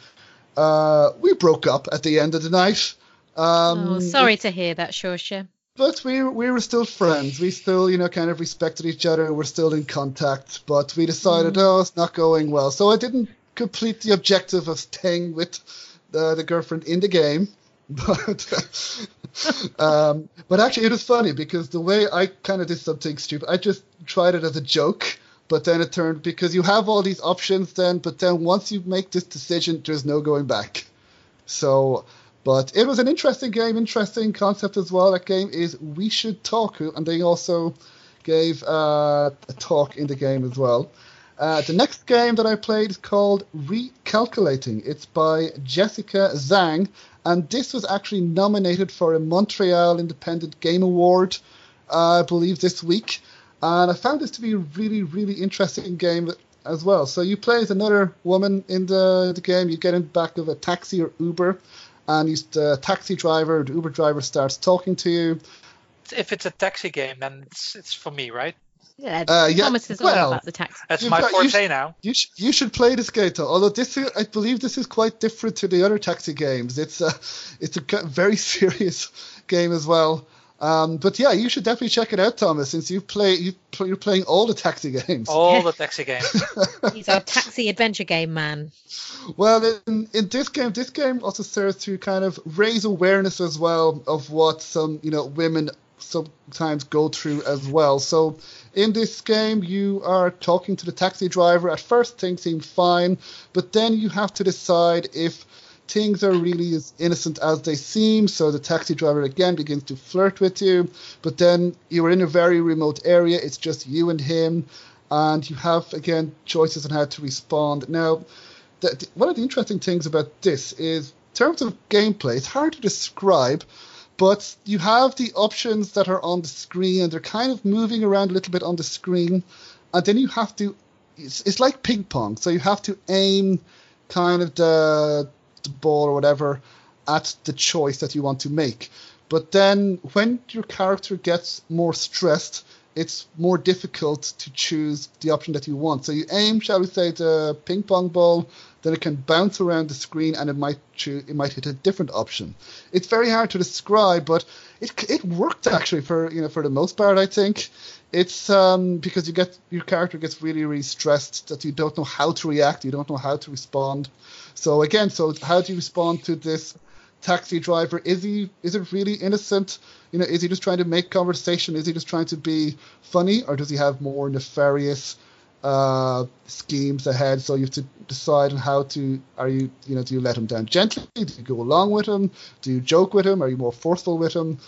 Uh, we broke up at the end of the night. Um, oh, sorry to hear that, Shorsha but we we were still friends. We still, you know, kind of respected each other. We're still in contact. But we decided, mm. oh, it's not going well. So I didn't complete the objective of staying with the, the girlfriend in the game. *laughs* But *laughs* um, but actually, it was funny because the way I kind of did something stupid. I just tried it as a joke. But then it turned because you have all these options then, but then once you make this decision, there's no going back. So but it was an interesting game, interesting concept as well. That game is We Should Talk, and they also gave uh, a talk in the game as well. Uh, the next game that I played is called Recalculating. It's by Jessica Zhang, and this was actually nominated for a Montreal Independent Game Award, uh, I believe, this week. And I found this to be a really, really interesting game as well. So you play as another woman in the, the game. You get in the back of a taxi or Uber, and you, the taxi driver, the Uber driver starts talking to you. If it's a taxi game, then it's, it's for me, right? Yeah, uh, yeah, Thomas is well, all about the taxi. That's my forte you should, now. You, sh- you should play this game, though. Although this, is, I believe, this is quite different to the other taxi games. It's a, it's a very *laughs* serious game as well. Um, but yeah, you should definitely check it out, Thomas, since you play you you're playing all the taxi games. All the *laughs* taxi games. He's our taxi adventure game man. Well, in, in this game, this game also serves to kind of raise awareness as well of what some you know women sometimes go through as well. So in this game, you are talking to the taxi driver. At first, things seem fine, but then you have to decide if things are really as innocent as they seem. So the taxi driver again begins to flirt with you, but then you are in a very remote area. It's just you and him, and you have again choices on how to respond. Now, the, one of the interesting things about this is, in terms of gameplay, it's hard to describe. But you have the options that are on the screen, and they're kind of moving around a little bit on the screen, and then you have to. It's, it's like ping pong, so you have to aim kind of the the ball or whatever at the choice that you want to make. But then when your character gets more stressed, it's more difficult to choose the option that you want. So you aim, shall we say, the ping pong ball, then it can bounce around the screen and it might choose, it might hit a different option. It's very hard to describe, but it it worked actually for you know for the most part. I think it's um, because you get your character gets really really stressed that you don't know how to react, you don't know how to respond. So again, so how do you respond to this taxi driver? Is he is it really innocent? You know, is he just trying to make conversation? Is he just trying to be funny, or does he have more nefarious uh, schemes ahead? So you have to decide on how to are you you know do you let him down gently? Do you go along with him? Do you joke with him? Are you more forceful with him?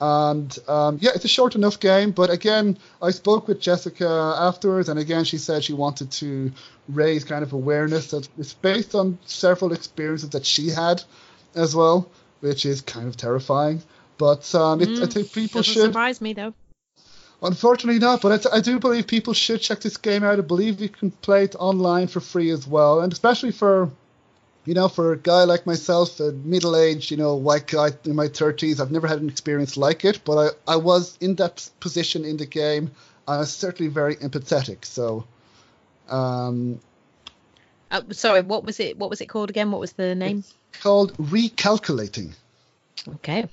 And um, yeah, it's a short enough game. But again, I spoke with Jessica afterwards, and again, she said she wanted to raise kind of awareness that it's based on several experiences that she had as well, which is kind of terrifying. But um, it, mm, I think people should surprise me though. Unfortunately not, but I, I do believe people should check this game out. I believe you can play it online for free as well, and especially for, you know, for a guy like myself, a middle-aged, you know, white guy in my 30s, I've never had an experience like it, but I, I was in that position in the game, and I was certainly very empathetic. So, um, Uh, sorry, what was it? What was it called again? What was the name? called recalculating, Okay,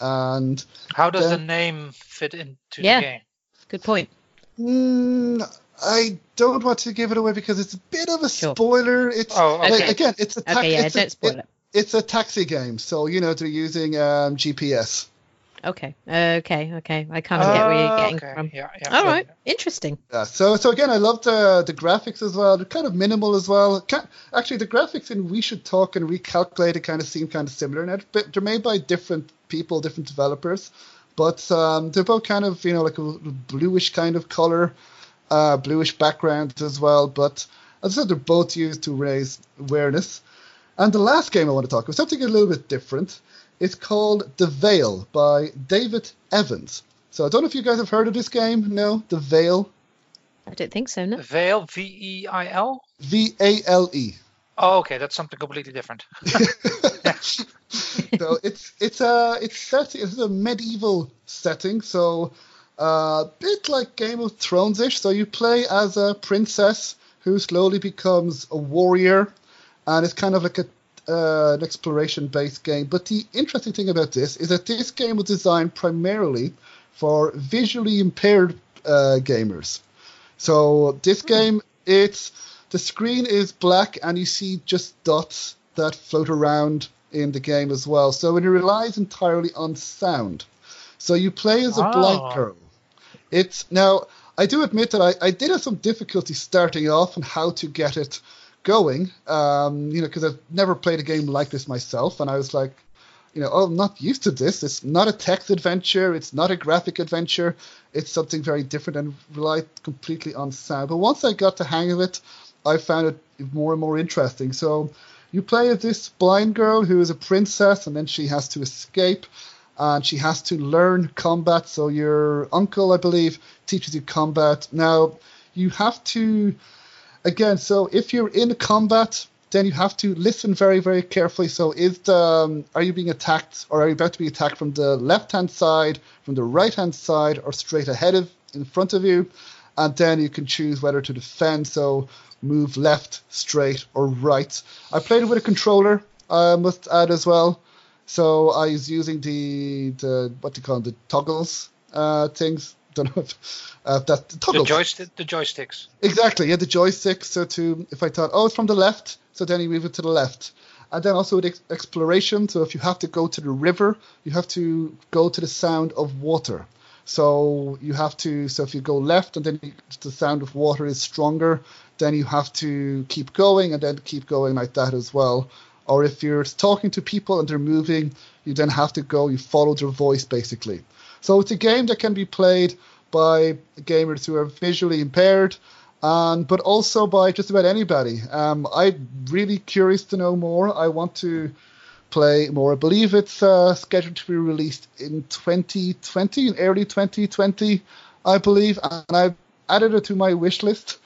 and How does Yeah. the name fit into Yeah. the game? good point. Mm, I don't want to give it away because it's a bit of a Sure. spoiler. It's Oh, like, again, it's a ta- Okay, yeah, it's, a, don't spoil it- it. it's a taxi game, so you know they're using um, GPS. Okay, okay, okay. I kind of get where you're getting okay. from. Yeah, yeah. All right, interesting. Yeah, so so again, I love the the graphics as well. They're kind of minimal as well. Ca actually, the graphics in We Should Talk and Recalculate kind of seem kind of similar. Now, but they're made by different people, different developers, but um, they're both kind of you know like a bluish kind of color, uh, bluish background as well. But as I said, they're both used to raise awareness. And the last game I want to talk about something a little bit different. It's called The Vale by David Evans. So I don't know if you guys have heard of this game. No, The Veil. I don't think so. No. Veil, V E I L. V A L E. Oh, okay, that's something completely different. *laughs* *laughs* so it's it's a it's set it's a medieval setting, so a uh, bit like Game of Thrones ish. So you play as a princess who slowly becomes a warrior, and it's kind of like a uh, an exploration based game. But the interesting thing about this is that this game was designed primarily for visually impaired uh, gamers. So this game, it's the screen is black and you see just dots that float around in the game as well. So it relies entirely on sound. So you play as a Oh. blind girl. It's now I do admit that I, I did have some difficulty starting off and how to get it going. Um, you know, because I've never played a game like this myself, and I was like, you know, oh, I'm not used to this. It's not a text adventure. It's not a graphic adventure. It's something very different and relied completely on sound. But once I got the hang of it, I found it more and more interesting. So you play as this blind girl who is a princess, and then she has to escape, and she has to learn combat. So your uncle, I believe, teaches you combat. Now you have to, again. So if you're in combat, then you have to listen very, very carefully. So is the um, are you being attacked, or are you about to be attacked from the left hand side, from the right hand side, or straight ahead of in front of you? And then you can choose whether to defend. So move left, straight, or right. I played it with a controller. I must add as well. So I was using the the what do you call them, the toggles uh, things. *laughs* Don't know if uh, that the The toggles. joystick, the joysticks. Exactly, yeah, the joystick. So to if I thought, oh, it's from the left, so then you move it to the left. And then also with ex- exploration. So if you have to go to the river, you have to go to the sound of water. So you have to. So if you go left, and then you, the sound of water is stronger, then you have to keep going, and then keep going like that as well. Or if you're talking to people and they're moving, you then have to go. You follow their voice basically. So it's a game that can be played by gamers who are visually impaired, and but also by just about anybody. Um, I'm really curious to know more. I want to play more. I believe it's uh, scheduled to be released in 2020, in early 2020, I believe, and I've added it to my wish list.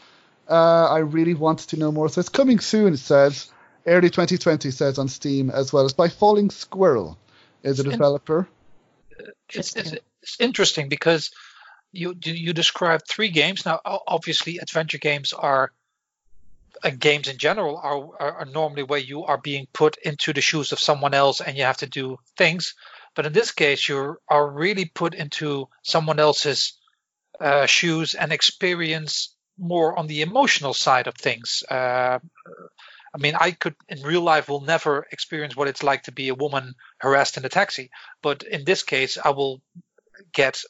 Uh, I really want to know more. So it's coming soon. It says early 2020 says on Steam as well. It's by Falling Squirrel, is a developer. It's, it's, Interesting. it's interesting because you you you described three games. Now, obviously, adventure games are uh, games in general are, are are normally where you are being put into the shoes of someone else and you have to do things. But in this case, you are really put into someone else's uh, shoes and experience more on the emotional side of things. Uh, I mean, I could in real life will never experience what it's like to be a woman harassed in a taxi, but in this case, I will get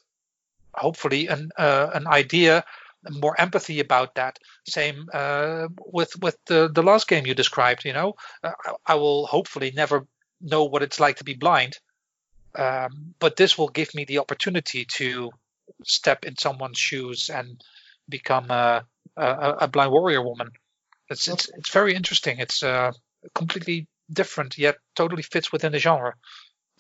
hopefully an uh, an idea, more empathy about that. Same uh, with with the the last game you described. You know, uh, I, will hopefully never know what it's like to be blind, um, but this will give me the opportunity to step in someone's shoes and become a a, a blind warrior woman. It's it's it's very interesting. It's uh, completely different yet totally fits within the genre.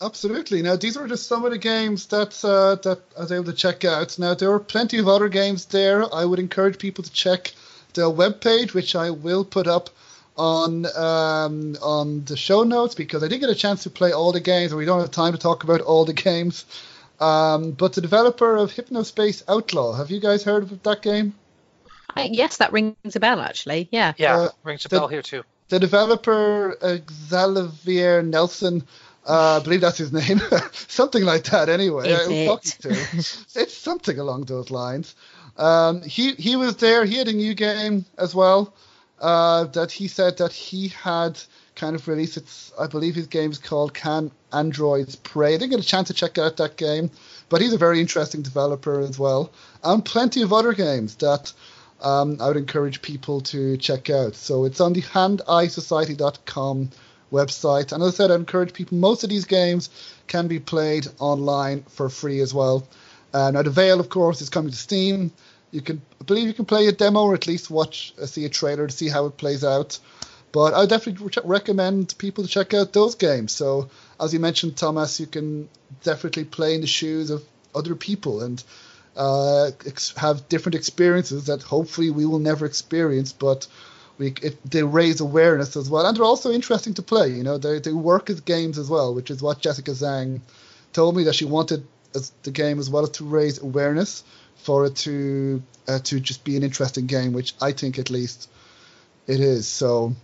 Absolutely. Now, these were just some of the games that uh, that I was able to check out. Now, there are plenty of other games there. I would encourage people to check the webpage, which I will put up on um, on the show notes because I didn't get a chance to play all the games, or we don't have time to talk about all the games. Um, but the developer of Hypnospace Outlaw, have you guys heard of that game? I, yes, that rings a bell actually. Yeah. Yeah, Uh, rings a the- bell here too. The developer uh, Xavier Nelson, uh, I believe that's his name, *laughs* something like that. Anyway, Is I it? to. *laughs* it's something along those lines. Um, he he was there. He had a new game as well. Uh, that he said that he had kind of released. It's I believe his game is called Can Androids Pray. I didn't get a chance to check out that game, but he's a very interesting developer as well, and plenty of other games that um, I would encourage people to check out. So it's on the handeyesociety.com website. And as I said, I encourage people, most of these games can be played online for free as well. Uh, now, the Vale, of course, is coming to Steam. You can, I believe you can play a demo or at least watch, uh, see a trailer to see how it plays out. But I definitely re- recommend people to check out those games. So, as you mentioned, Thomas, you can definitely play in the shoes of other people and uh, ex- have different experiences that hopefully we will never experience, but we it, they raise awareness as well, and they're also interesting to play. You know, they they work as games as well, which is what Jessica Zhang told me that she wanted as the game as well as to raise awareness for it to uh, to just be an interesting game, which I think at least it is. So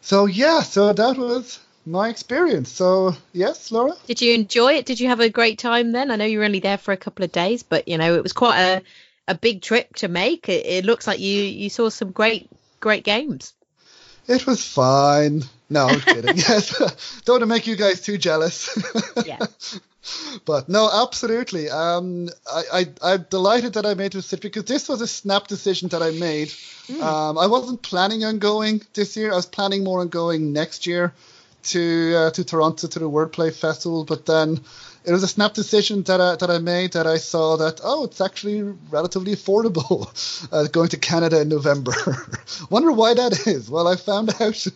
so yeah, so that was my experience. So yes, Laura. Did you enjoy it? Did you have a great time then? I know you were only there for a couple of days, but you know it was quite a a big trip to make. It, it looks like you you saw some great great games. It was fine. No, I'm *laughs* kidding. *laughs* yes, don't want to make you guys too jealous. Yeah. *laughs* but no, absolutely. Um, I, I I'm delighted that I made this decision because this was a snap decision that I made. Um, I wasn't planning on going this year. I was planning more on going next year to uh, to Toronto to the Wordplay Festival, but then it was a snap decision that I, that I made that I saw that oh it's actually relatively affordable *laughs* uh, going to Canada in November. *laughs* Wonder why that is. Well, I found *laughs* out.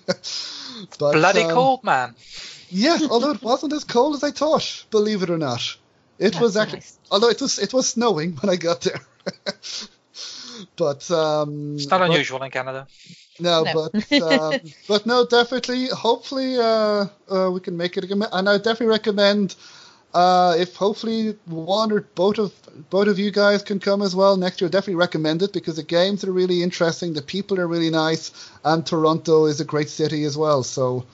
but, Bloody um, cold, man. Yes, although it wasn't as cold as I thought, believe it or not. It That's was actually, nice. although it was it was snowing when I got there. but um, It's not but- unusual in Canada. No, No. but um, *laughs* but no, definitely. Hopefully, uh, uh, we can make it again, and I definitely recommend. Uh, if hopefully one or both of both of you guys can come as well next year, definitely recommend it because the games are really interesting, the people are really nice, and Toronto is a great city as well. So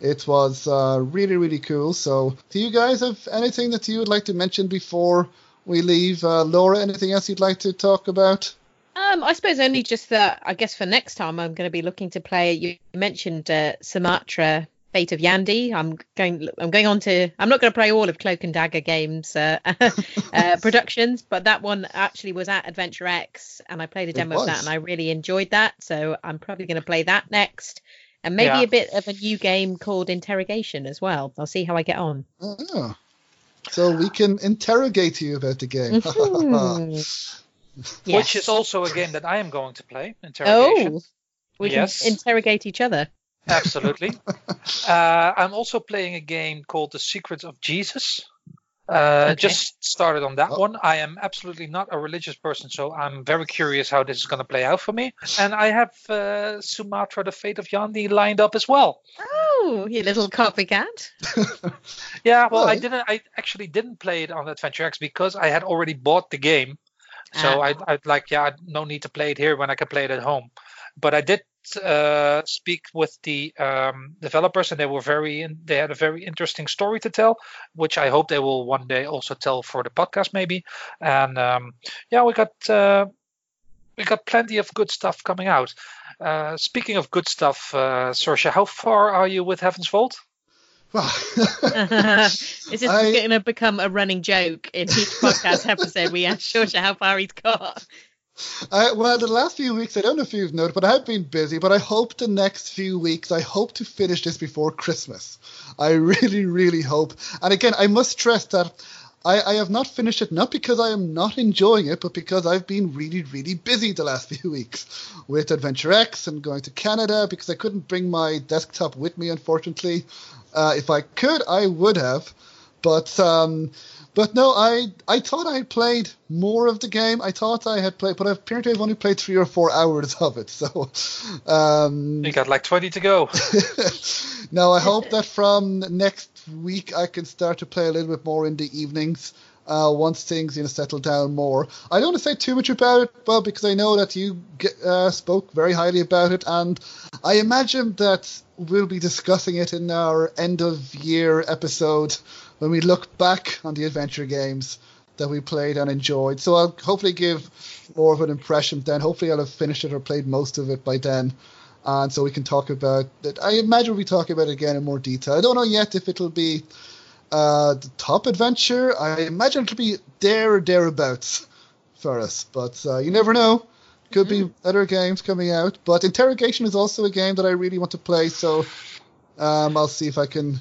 it was uh, really really cool. So do you guys have anything that you would like to mention before we leave? Uh, Laura, anything else you'd like to talk about? Um, I suppose only just that. I guess for next time, I'm going to be looking to play. You mentioned uh, Sumatra, Fate of Yandi. I'm going. I'm going on to. I'm not going to play all of Cloak and Dagger games uh, *laughs* uh, *laughs* productions, but that one actually was at Adventure X, and I played a demo of that, and I really enjoyed that. So I'm probably going to play that next, and maybe Yeah. a bit of a new game called Interrogation as well. I'll see how I get on. Oh. So we can interrogate you about the game. *laughs* Mhm. Which is also a game that I am going to play. Interrogation. oh, we Yes. can interrogate each other. Absolutely. *laughs* uh, I'm also playing a game called The Secrets of Jesus. Uh, Okay. Just started on that Oh. one. I am absolutely not a religious person, so I'm very curious how this is going to play out for me. And I have uh, Sumatra, The Fate of Yandi lined up as well. Oh, you little copycat. *laughs* Yeah, well, I didn't. I actually didn't play it on Adventure X because I had already bought the game. So Ah. I, I'd like, yeah, no need to play it here when I can play it at home. But I did uh, speak with the um, developers, and they were very, they had a very interesting story to tell, which I hope they will one day also tell for the podcast, maybe. And um, yeah, we got uh, we got plenty of good stuff coming out. Uh, speaking of good stuff, uh, Saoirse, how far are you with Heaven's Vault? Wow. Is this going to become a running joke in each podcast episode? We ask Georgia how far he's got. I, well, the last few weeks, I don't know if you've noticed, but I've been busy. But I hope the next few weeks, I hope to finish this before Christmas. I really, really hope. And again, I must stress that I, I have not finished it, not because I am not enjoying it, but because I've been really, really busy the last *laughs* few weeks with Adventure X and going to Canada because I couldn't bring my desktop with me, unfortunately. Uh, if I could, I would have, but um, but no, I I thought I had played more of the game. I thought I had played, but apparently I've only played three or four hours *laughs* of it. So um, You got like 20 to go. *laughs* now I hope that from next week I can start to play a little bit more in the evenings. Uh, once things you know settle down more, I don't want to say too much about it, but because I know that you uh, spoke very highly about it, and I imagine that we'll be discussing it in our end of year episode when we look back on the adventure games that we played and enjoyed. So I'll hopefully give more of an impression then. Hopefully I'll have finished it or played most of it by then. And so we can talk about it. I imagine we'll talk about it again in more detail. I don't know yet if it'll be uh, the top adventure. I imagine it'll be there or thereabouts for us. But uh, you never know. Could be other games coming out. But Interrogation is also a game that I really want to play. So um, I'll see if I can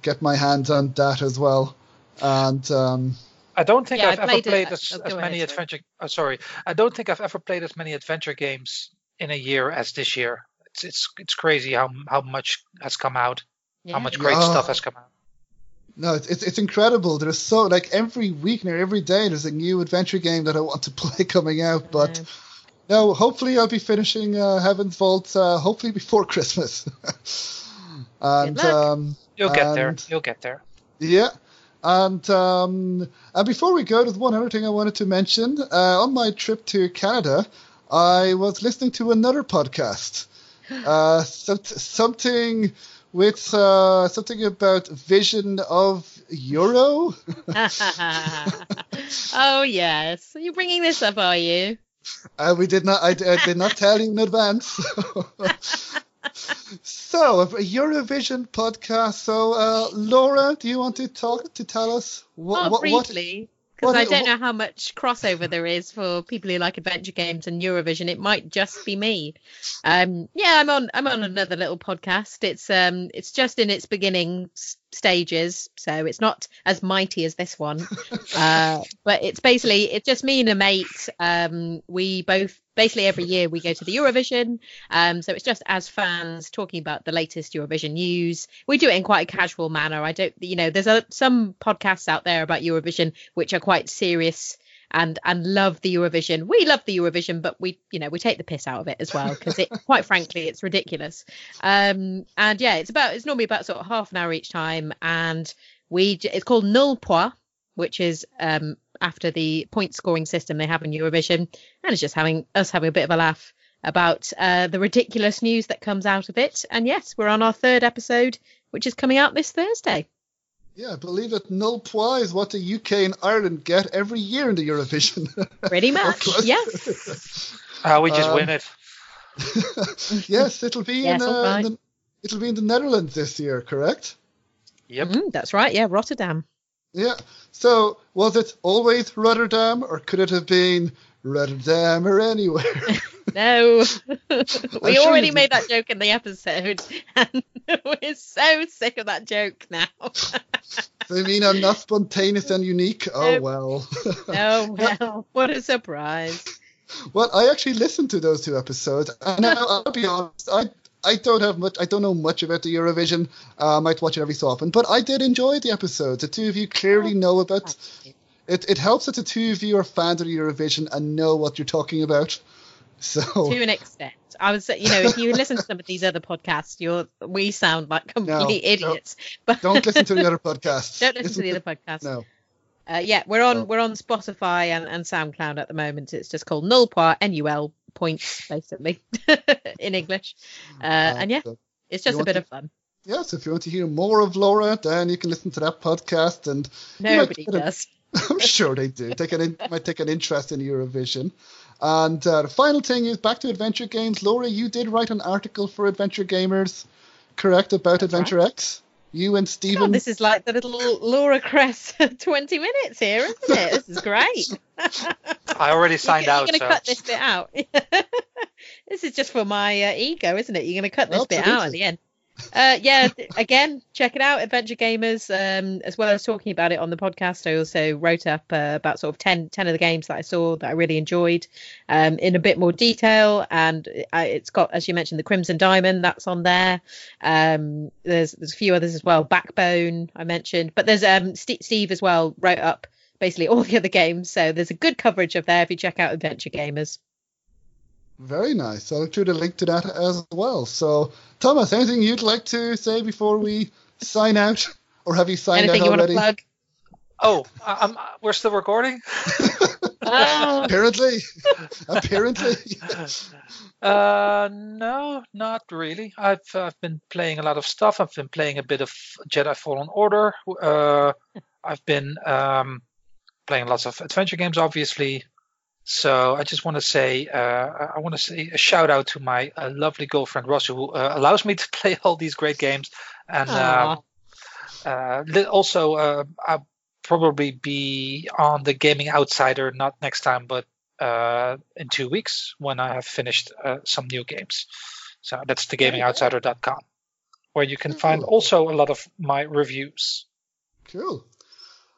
get my hands on that as well. And um, I don't think Yeah, I've I ever played it- played as, oh, as go many ahead, adventure. Oh, sorry, I don't think I've ever played as many adventure games in a year as this year. It's it's it's crazy how how much has come out, Yeah. how much great Yeah. stuff has come out. No, it's, it's it's incredible. There's so like every week, near every day, there's a new adventure game that I want to *laughs* play coming out. But no, hopefully I'll be finishing uh, Heaven's Vault. Uh, hopefully before *laughs* Christmas. and um, You'll get there. You'll get there. Yeah. And um, and before we go, there's one other thing I wanted to mention. Uh, on my trip to Canada, I was listening to another podcast. *gasps* Uh, some, something with uh, something about vision of Euro. *laughs* oh yes, are you bringing this up? Are you? Uh, we did not. I, I did not tell you in advance. *laughs* so, a Eurovision podcast. So, uh, Laura, do you want to talk to tell us what oh, what, what briefly. Because what I don't know how much crossover there is for people who like adventure games and Eurovision. It might just be me. Um, yeah, I'm on. I'm on another little podcast. It's um, it's just in its beginning s- stages, so it's not as mighty as this one. uh, but it's basically it's just me and a mate. Um, we both basically every year we go to the Eurovision. Um, so it's just as fans talking about the latest Eurovision news. We do it in quite a casual manner. I don't, you know, there's a, some podcasts out there about Eurovision which are quite serious and and love the Eurovision. We love the Eurovision, but we, you know, we take the piss out of it as well because it, quite frankly, it's ridiculous. Um, and yeah, it's about it's normally about sort of half an hour each time, and we it's called Null Point, which is um after the point scoring system they have in Eurovision, and it's just having us having a bit of a laugh about uh, the ridiculous news that comes out of it. And yes, we're on our third episode, which is coming out this Thursday. Yeah, I believe that null point is what the UK and Ireland get every year in the Eurovision. *laughs* Pretty Or much, close. yes. Uh, we just Um, win it. *laughs* yes, it'll be Yes, in, all uh, right. in the, it'll be in the Netherlands this year, correct? Yep. Mhm, that's right. Yeah, Rotterdam. Yeah. So was it always Rotterdam, or could it have been Rotterdam or anywhere? *laughs* No, *laughs* we already made that joke in the episode, *laughs* and we're so sick of that joke now. *laughs* I mean, I'm not spontaneous and unique. Oh well. oh well, what a surprise! Well, I actually listened to those two episodes, and I'll, I'll be honest, I I don't have much, I don't know much about the Eurovision. Uh, I might watch it every so often, but I did enjoy the episodes. The two of you clearly know about it. It helps that the two of you are fans of Eurovision and know what you're talking about. So To an extent, I was, you know, if you listen to some of these other podcasts, you're we sound like complete No, no. idiots. But don't listen to the other podcasts. *laughs* don't listen to the other *laughs* podcasts. No. Uh, yeah, we're on No. we're on Spotify and, and SoundCloud at the moment. It's just called Null Point, N-U-L points basically *laughs* in English. Uh, and yeah, it's just a bit want of fun. Yes, if you want to hear more of Laura, then you can listen to that podcast, and Nobody does. *laughs* I'm sure they do. Take an in, *laughs* might take an interest in Eurovision. And uh, the final thing is back to adventure games. Laura, you did write an article for Adventure Gamers, correct, about Adventure X. You and God, Stephen. this is like the little Laura Cress *laughs* 20 minutes here, isn't it? This is great. I already signed you're, out. You're going to cut this bit out. this is just for my uh, ego, isn't it? You're going to cut this bit out at the end. Uh, yeah, again, check it out, Adventure Gamers. Um, as well as talking about it on the podcast, I also wrote up uh, about sort of 10, 10 of the games that I saw that I really enjoyed um, in a bit more detail. And it's got, as you mentioned, the Crimson Diamond that's on there. Um, there's there's a few others as well. Backbone I mentioned, but there's um St- Steve as well wrote up basically all the other games. So there's a good coverage of there if you check out Adventure Gamers. Very nice. I'll include a link to that as well. So, Thomas, anything you'd like to say before we sign out, or have you signed Anything out you want already? to plug? Oh, I- I'm, we're still recording. *laughs* apparently, *laughs* apparently. Uh, no, not really. I've I've been playing a lot of stuff. I've been playing a bit of Jedi Fallen Order. Uh, I've been um, playing lots of adventure games, obviously. So I just want to say, uh, I want to say a shout out to my uh, lovely girlfriend Rosie, who uh, allows me *laughs* to play all these great games, and uh, uh, also uh, I'll probably be on the Gaming Outsider, not next time, but uh, in two weeks when I have finished uh, some new games. So that's thegamingoutsider.com, where you can find also a lot of my reviews. Cool.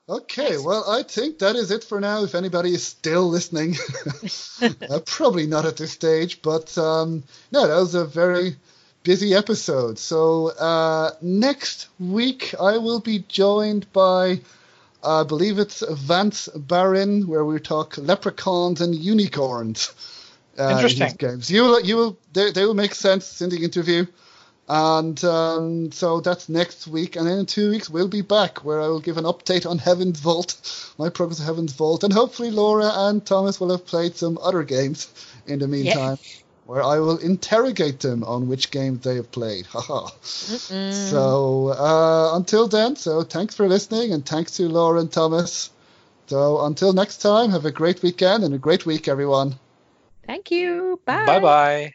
Okay, well, I think that is it for now. If anybody is still listening, *laughs* uh, probably not at this stage, but um, no, that was a very busy episode. So uh, next week, I will be joined by, I believe it's Vance Barron, where we talk leprechauns and unicorns. Uh, Interesting. his games. You will, you will, they, they will make sense in the interview. And um, so that's next week. And then in two weeks, we'll be back where I will give an update on Heaven's Vault, my progress of Heaven's Vault. And hopefully, Laura and Thomas will have played some other games in the meantime, where I will interrogate them on which games they have played. Haha. So uh, until then, so thanks for listening and thanks to Laura and Thomas. So until next time, have a great weekend and a great week, everyone. Thank you. Bye. Bye bye.